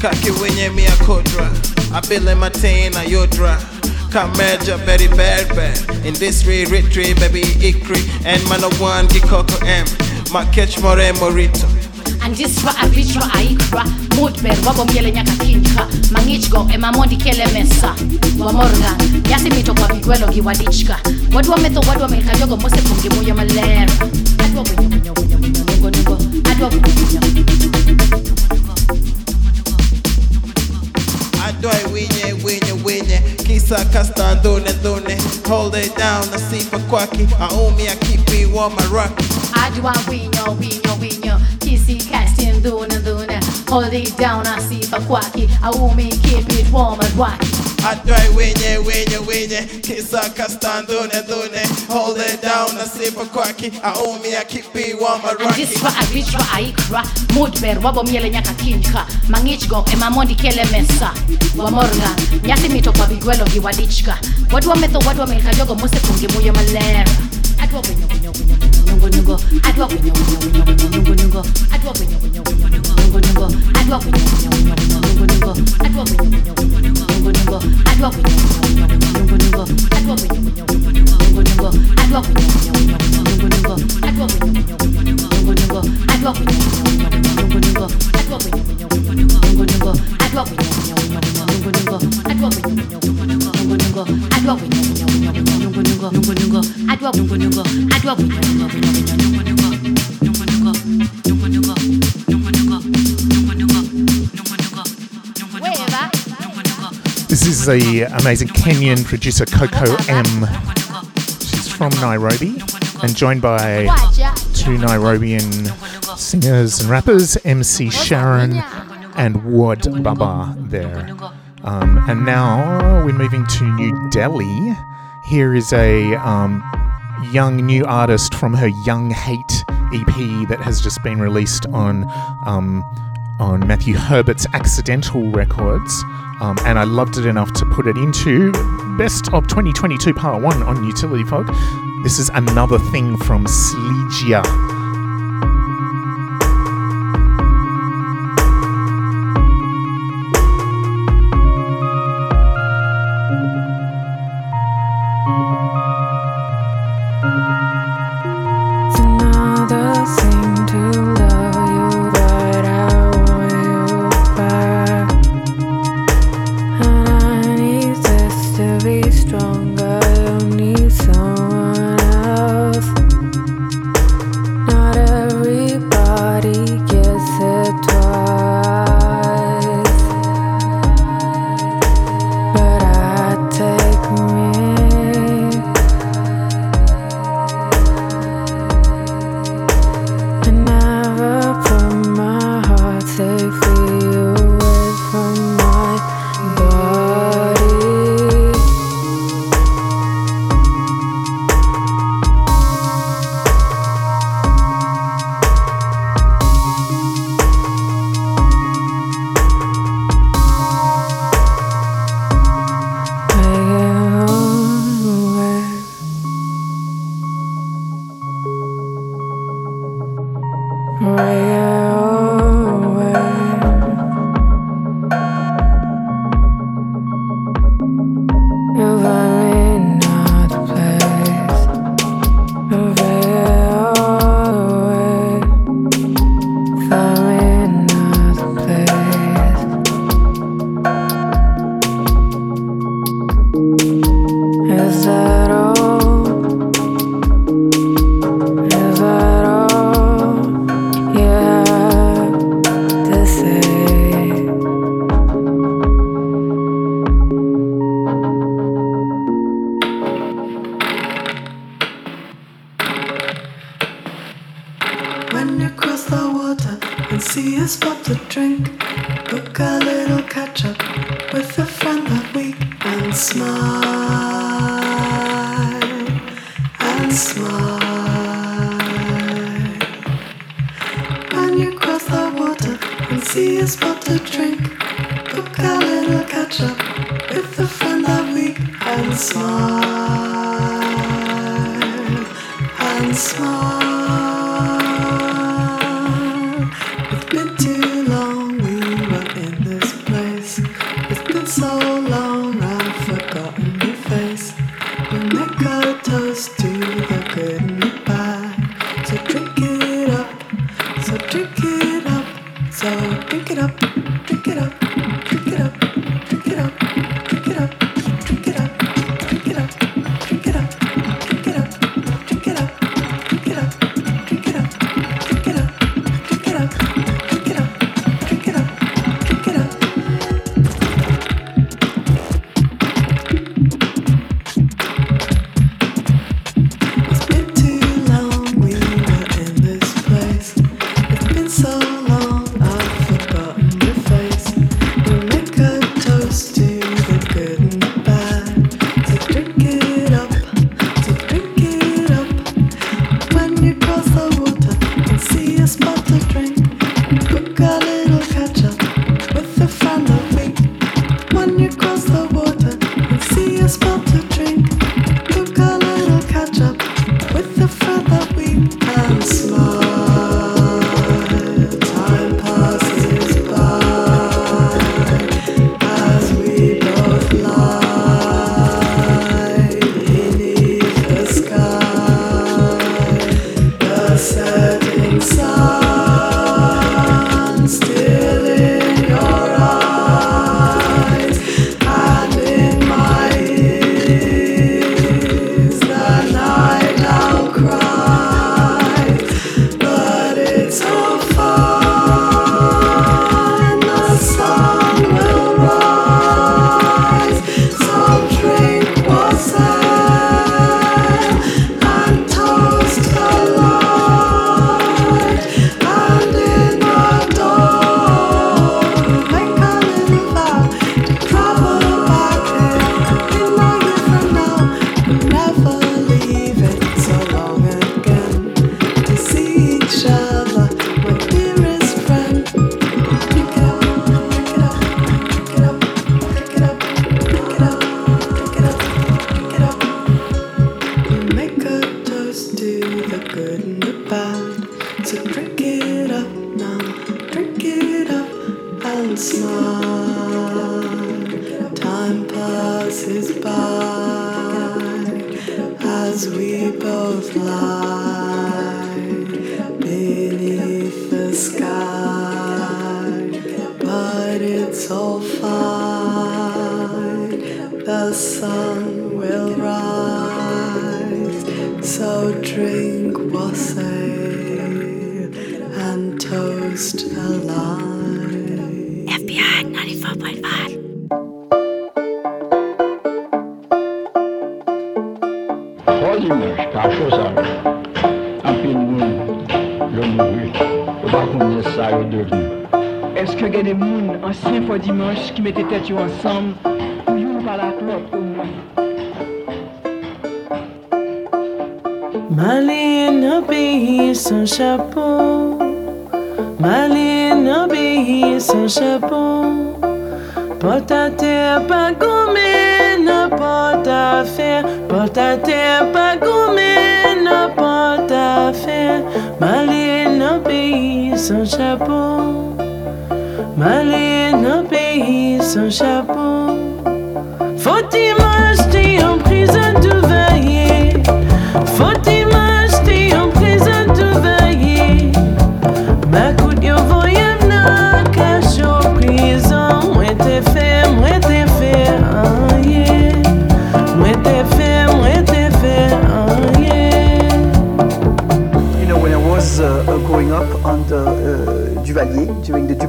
Kaki winye mi akodra. Abile matin ayodra. Come measure very bad bad In this re retreat baby ikri And man of one gikoko M Makech more morito andisva avichwa aikra mudber wabomiele nyaka kinka mang'ichgo emamondi kele mesa wamorgan nyasi mito kwa migwelo gi wadichka wadwa metho wadwa melka jogo mosekum gi muya maler adwa winyo winyo winyo winyo nungo nungo adwa winyo winyo I do it doi winye winye winye kisa kasta done, done. hold it down na sifa kwaki aumi win maraki ajua winyo winyo winyo Kissy kasti done, done. hold it down I see if I sifa kwaki aumi keep it warm and rock. atwai wenye wenye wenye kisaka standune dune hold down asipo kwaki aumi akipiwa marakifa aikra. Mudber wabo miele nyaka kinka mangichgo emamondi kele mesa. Wamorga nyasi mito kwa vigwelo giwadichka watu wametho watu jogo mosekungi muyo maler atwa benyokunyokunyokunyo I love it. This is the amazing Kenyan producer Coco Em. She's from Nairobi and joined by two Nairobian singers and rappers, MC Sharon and Wad Baba there. Um, and now we're moving to New Delhi. Here is a um, young new artist from her Young Hate EP that has just been released on um, on Matthew Herbert's Accidental Records. Um, and I loved it enough to put it into Best of 2022 Part 1 on Utility Fog. This is another thing from Slegia. you are some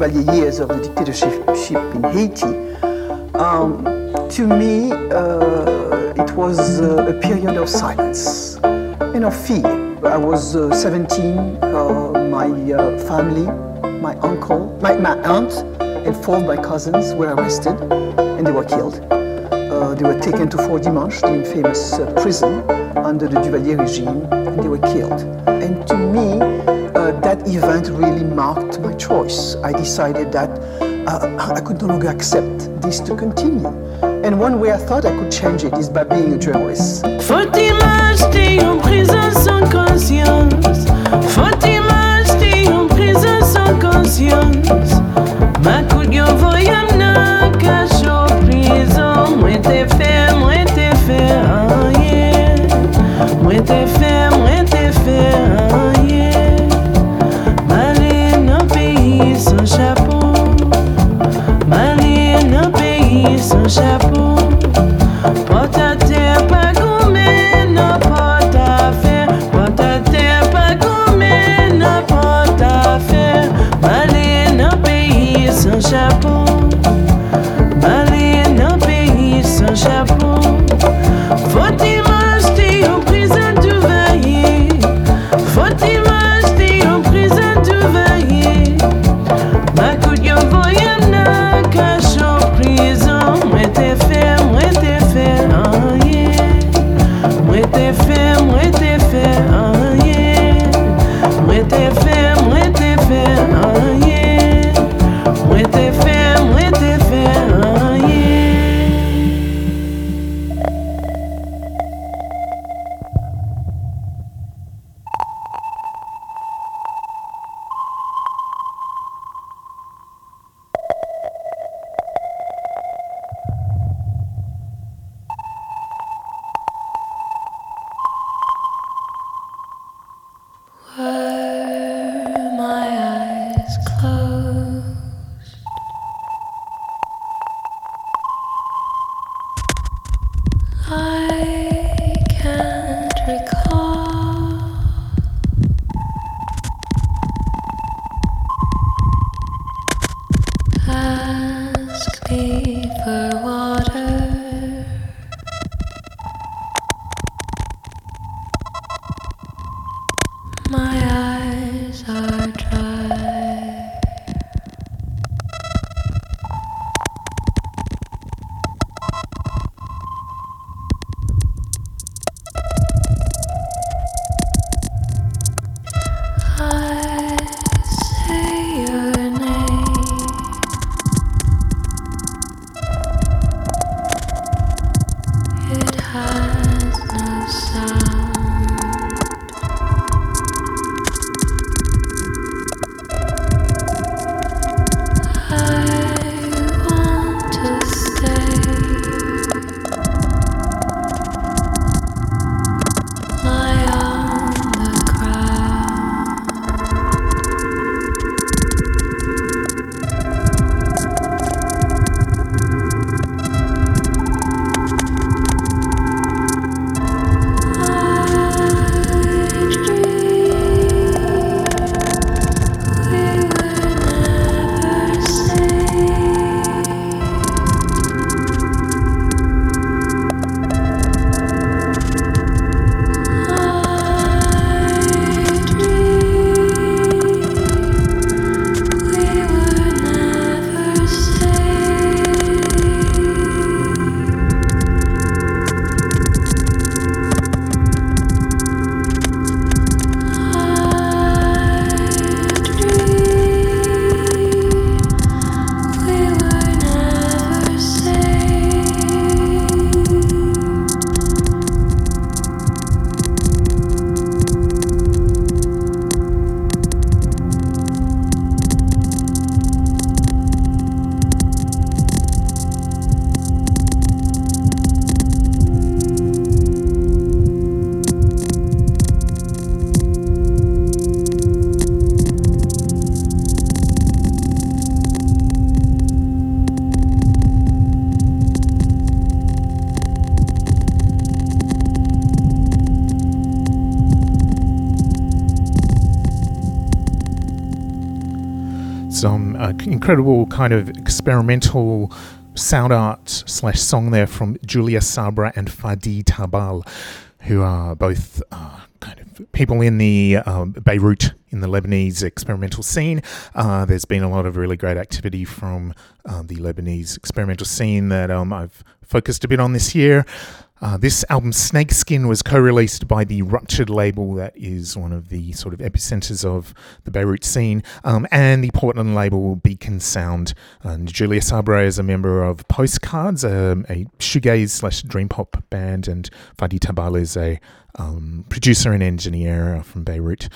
the years of the dictatorship in Haiti, um, to me, uh, it was uh, a period of silence and of fear. I was uh, 17, uh, my uh, family, my uncle, my, my aunt, and four of my cousins were arrested and they were killed. Uh, they were taken to Fort Dimanche, the infamous prison under the Duvalier regime, and they were killed. And to me, that event really marked choice. I decided that uh, I could no longer accept this to continue. And one way I thought I could change it is by being a journalist. Moi t'ai incredible kind of experimental sound art slash song there from Julia Sabra and Fadi Tabal. who are both uh, kind of people in the um, Beirut in the Lebanese experimental scene. Uh, there's been a lot of really great activity from um, the Lebanese experimental scene that um, I've focused a bit on this year. Uh, this album, Snakeskin, was co released by the Ruptured label, that is one of the sort of epicenters of the Beirut scene, um, and the Portland label, Beacon Sound. And Julia Sabra is a member of Postcards, um, a shoegaze slash dream pop band, and Fadi Tabal is a um, producer and engineer from Beirut.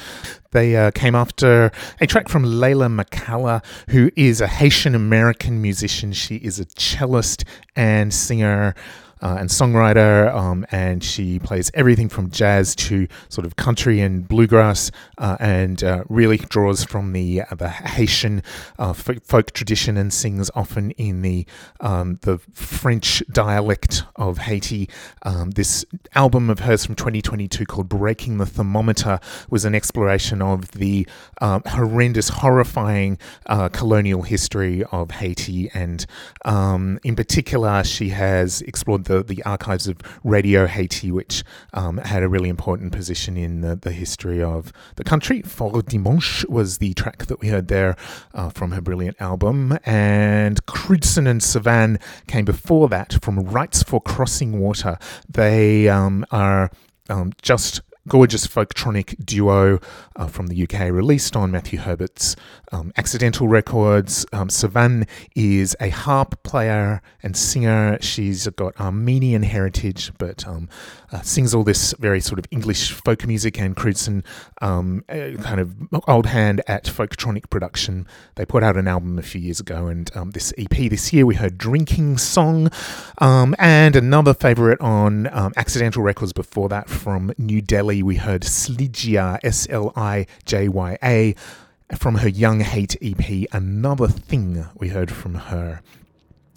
They uh, came after a track from Leyla McCalla, who is a Haitian American musician. She is a cellist and singer uh, and songwriter, um, and she plays everything from jazz to sort of country and bluegrass, uh, and uh, really draws from the uh, the Haitian uh, folk, tradition and sings often in the um, the French dialect of Haiti. Um, this album of hers from 2022 called "Breaking the Thermometer" was an exploration of the um, horrendous, horrifying uh, colonial history of Haiti, and um, in particular, she has explored the, the archives of Radio Haiti, which um, had a really important position in the, the history of the country. Fort Dimanche was the track that we heard there uh, from her brilliant album, and Crewdson and Savan came before that from Rights for Crossing Water. They um, are um, just gorgeous folktronic duo uh, from the UK released on Matthew Herbert's um, Accidental Records. Um, Savan is a harp player and singer. She's got Armenian heritage, but um, uh, sings all this very sort of English folk music and Crewdson, um, uh, kind of old hand at folktronic production. They put out an album a few years ago, and um, this EP this year we heard Drinking Song, and another favourite on Accidental Records before that from New Delhi we heard Sligia, S L I J Y A. From her Young Hate EP, another thing we heard from her.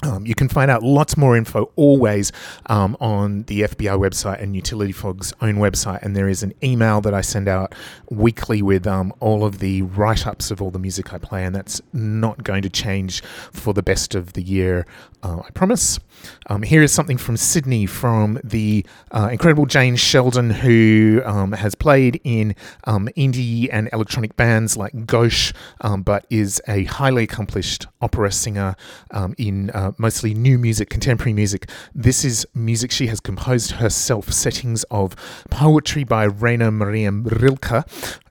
Um, you can find out lots more info always um, on the FBI website and Utility Fog's own website. And there is an email that I send out weekly with um, all of the write ups of all the music I play. And that's not going to change for the best of the year, uh, I promise. Um, here is something from Sydney from the uh, incredible Jane Sheldon, who um, has played in um, indie and electronic bands like Gauche, but is a highly accomplished opera singer in. Uh, mostly new music, contemporary music. This is music she has composed herself, settings of poetry by Rainer Maria Rilke.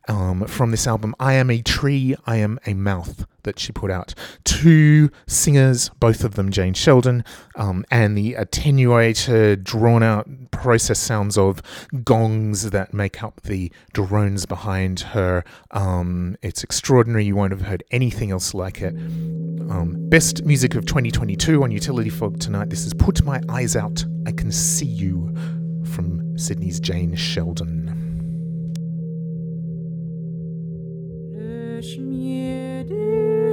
Um, from this album, I Am a Tree, I Am a Mouth, that she put out. Two singers, both of them Jane Sheldon, um, and the attenuated, drawn out process sounds of gongs that make up the drones behind her. Um, it's extraordinary. You won't have heard anything else like it. Um, best music of 2022 on Utility Fog tonight. This is Put My Eyes Out, I Can See You from Sydney's Jane Sheldon.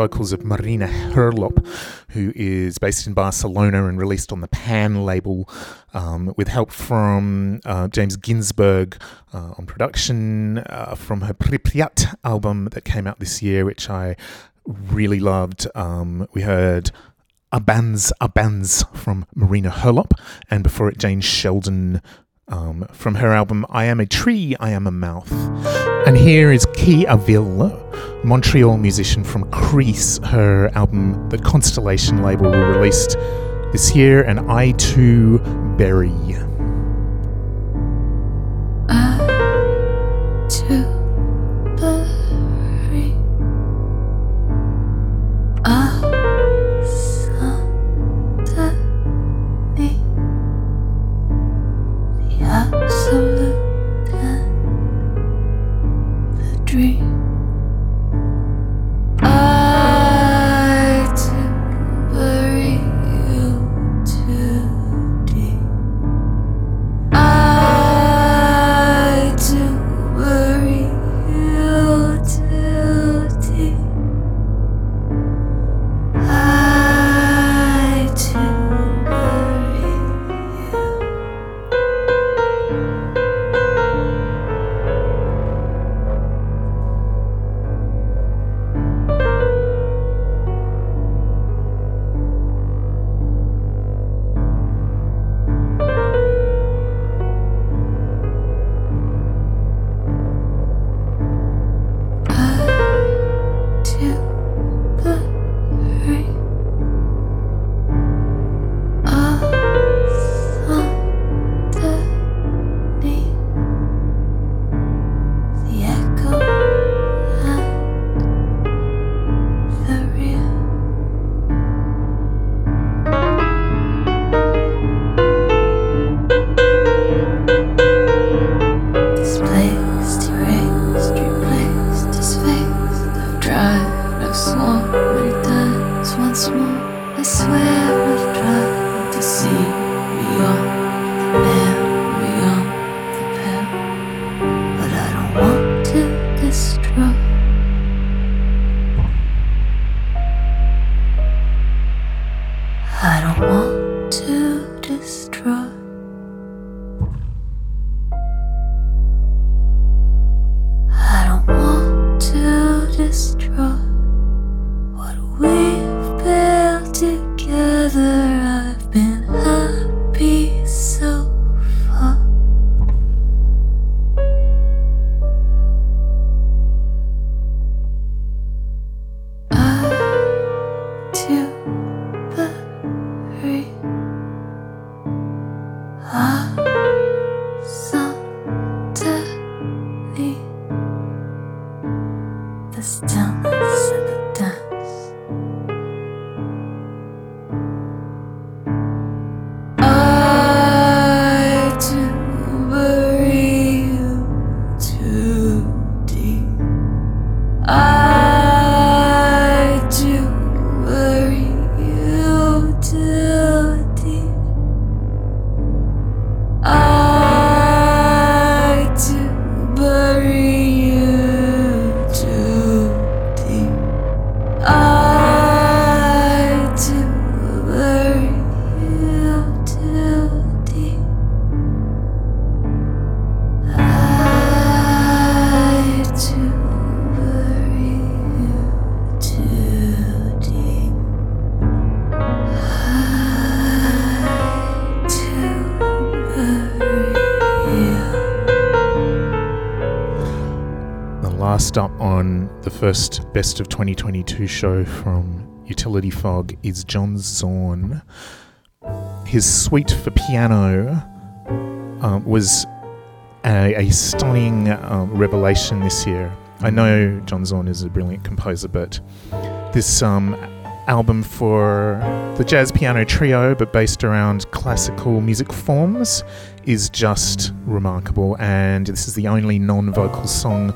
vocals of Marina Herlop, who is based in Barcelona and released on the Pan label, um, with help from uh, James Ginzburg uh, on production uh, from her Pripyat album that came out this year, which I really loved. Um, we heard Abans Abans from Marina Herlop, and before it, Jane Sheldon um, from her album I Am a Tree, I Am a Mouth. And here is Kee Avil, Montreal musician from Crease. Her album, the Constellation label, will released this year, and I Too bury a Sunday, the absolute the dream. I Best of 2022 show from Utility Fog is John Zorn. His suite for piano um, was a, a stunning um, revelation this year. I know John Zorn is a brilliant composer, but this um, album for the jazz piano trio, but based around classical music forms, is just remarkable. And this is the only non vocal song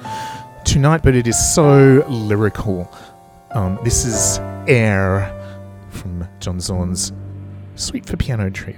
tonight, but it is so lyrical. Um, this is Air from John Zorn's Suite for Piano Trio.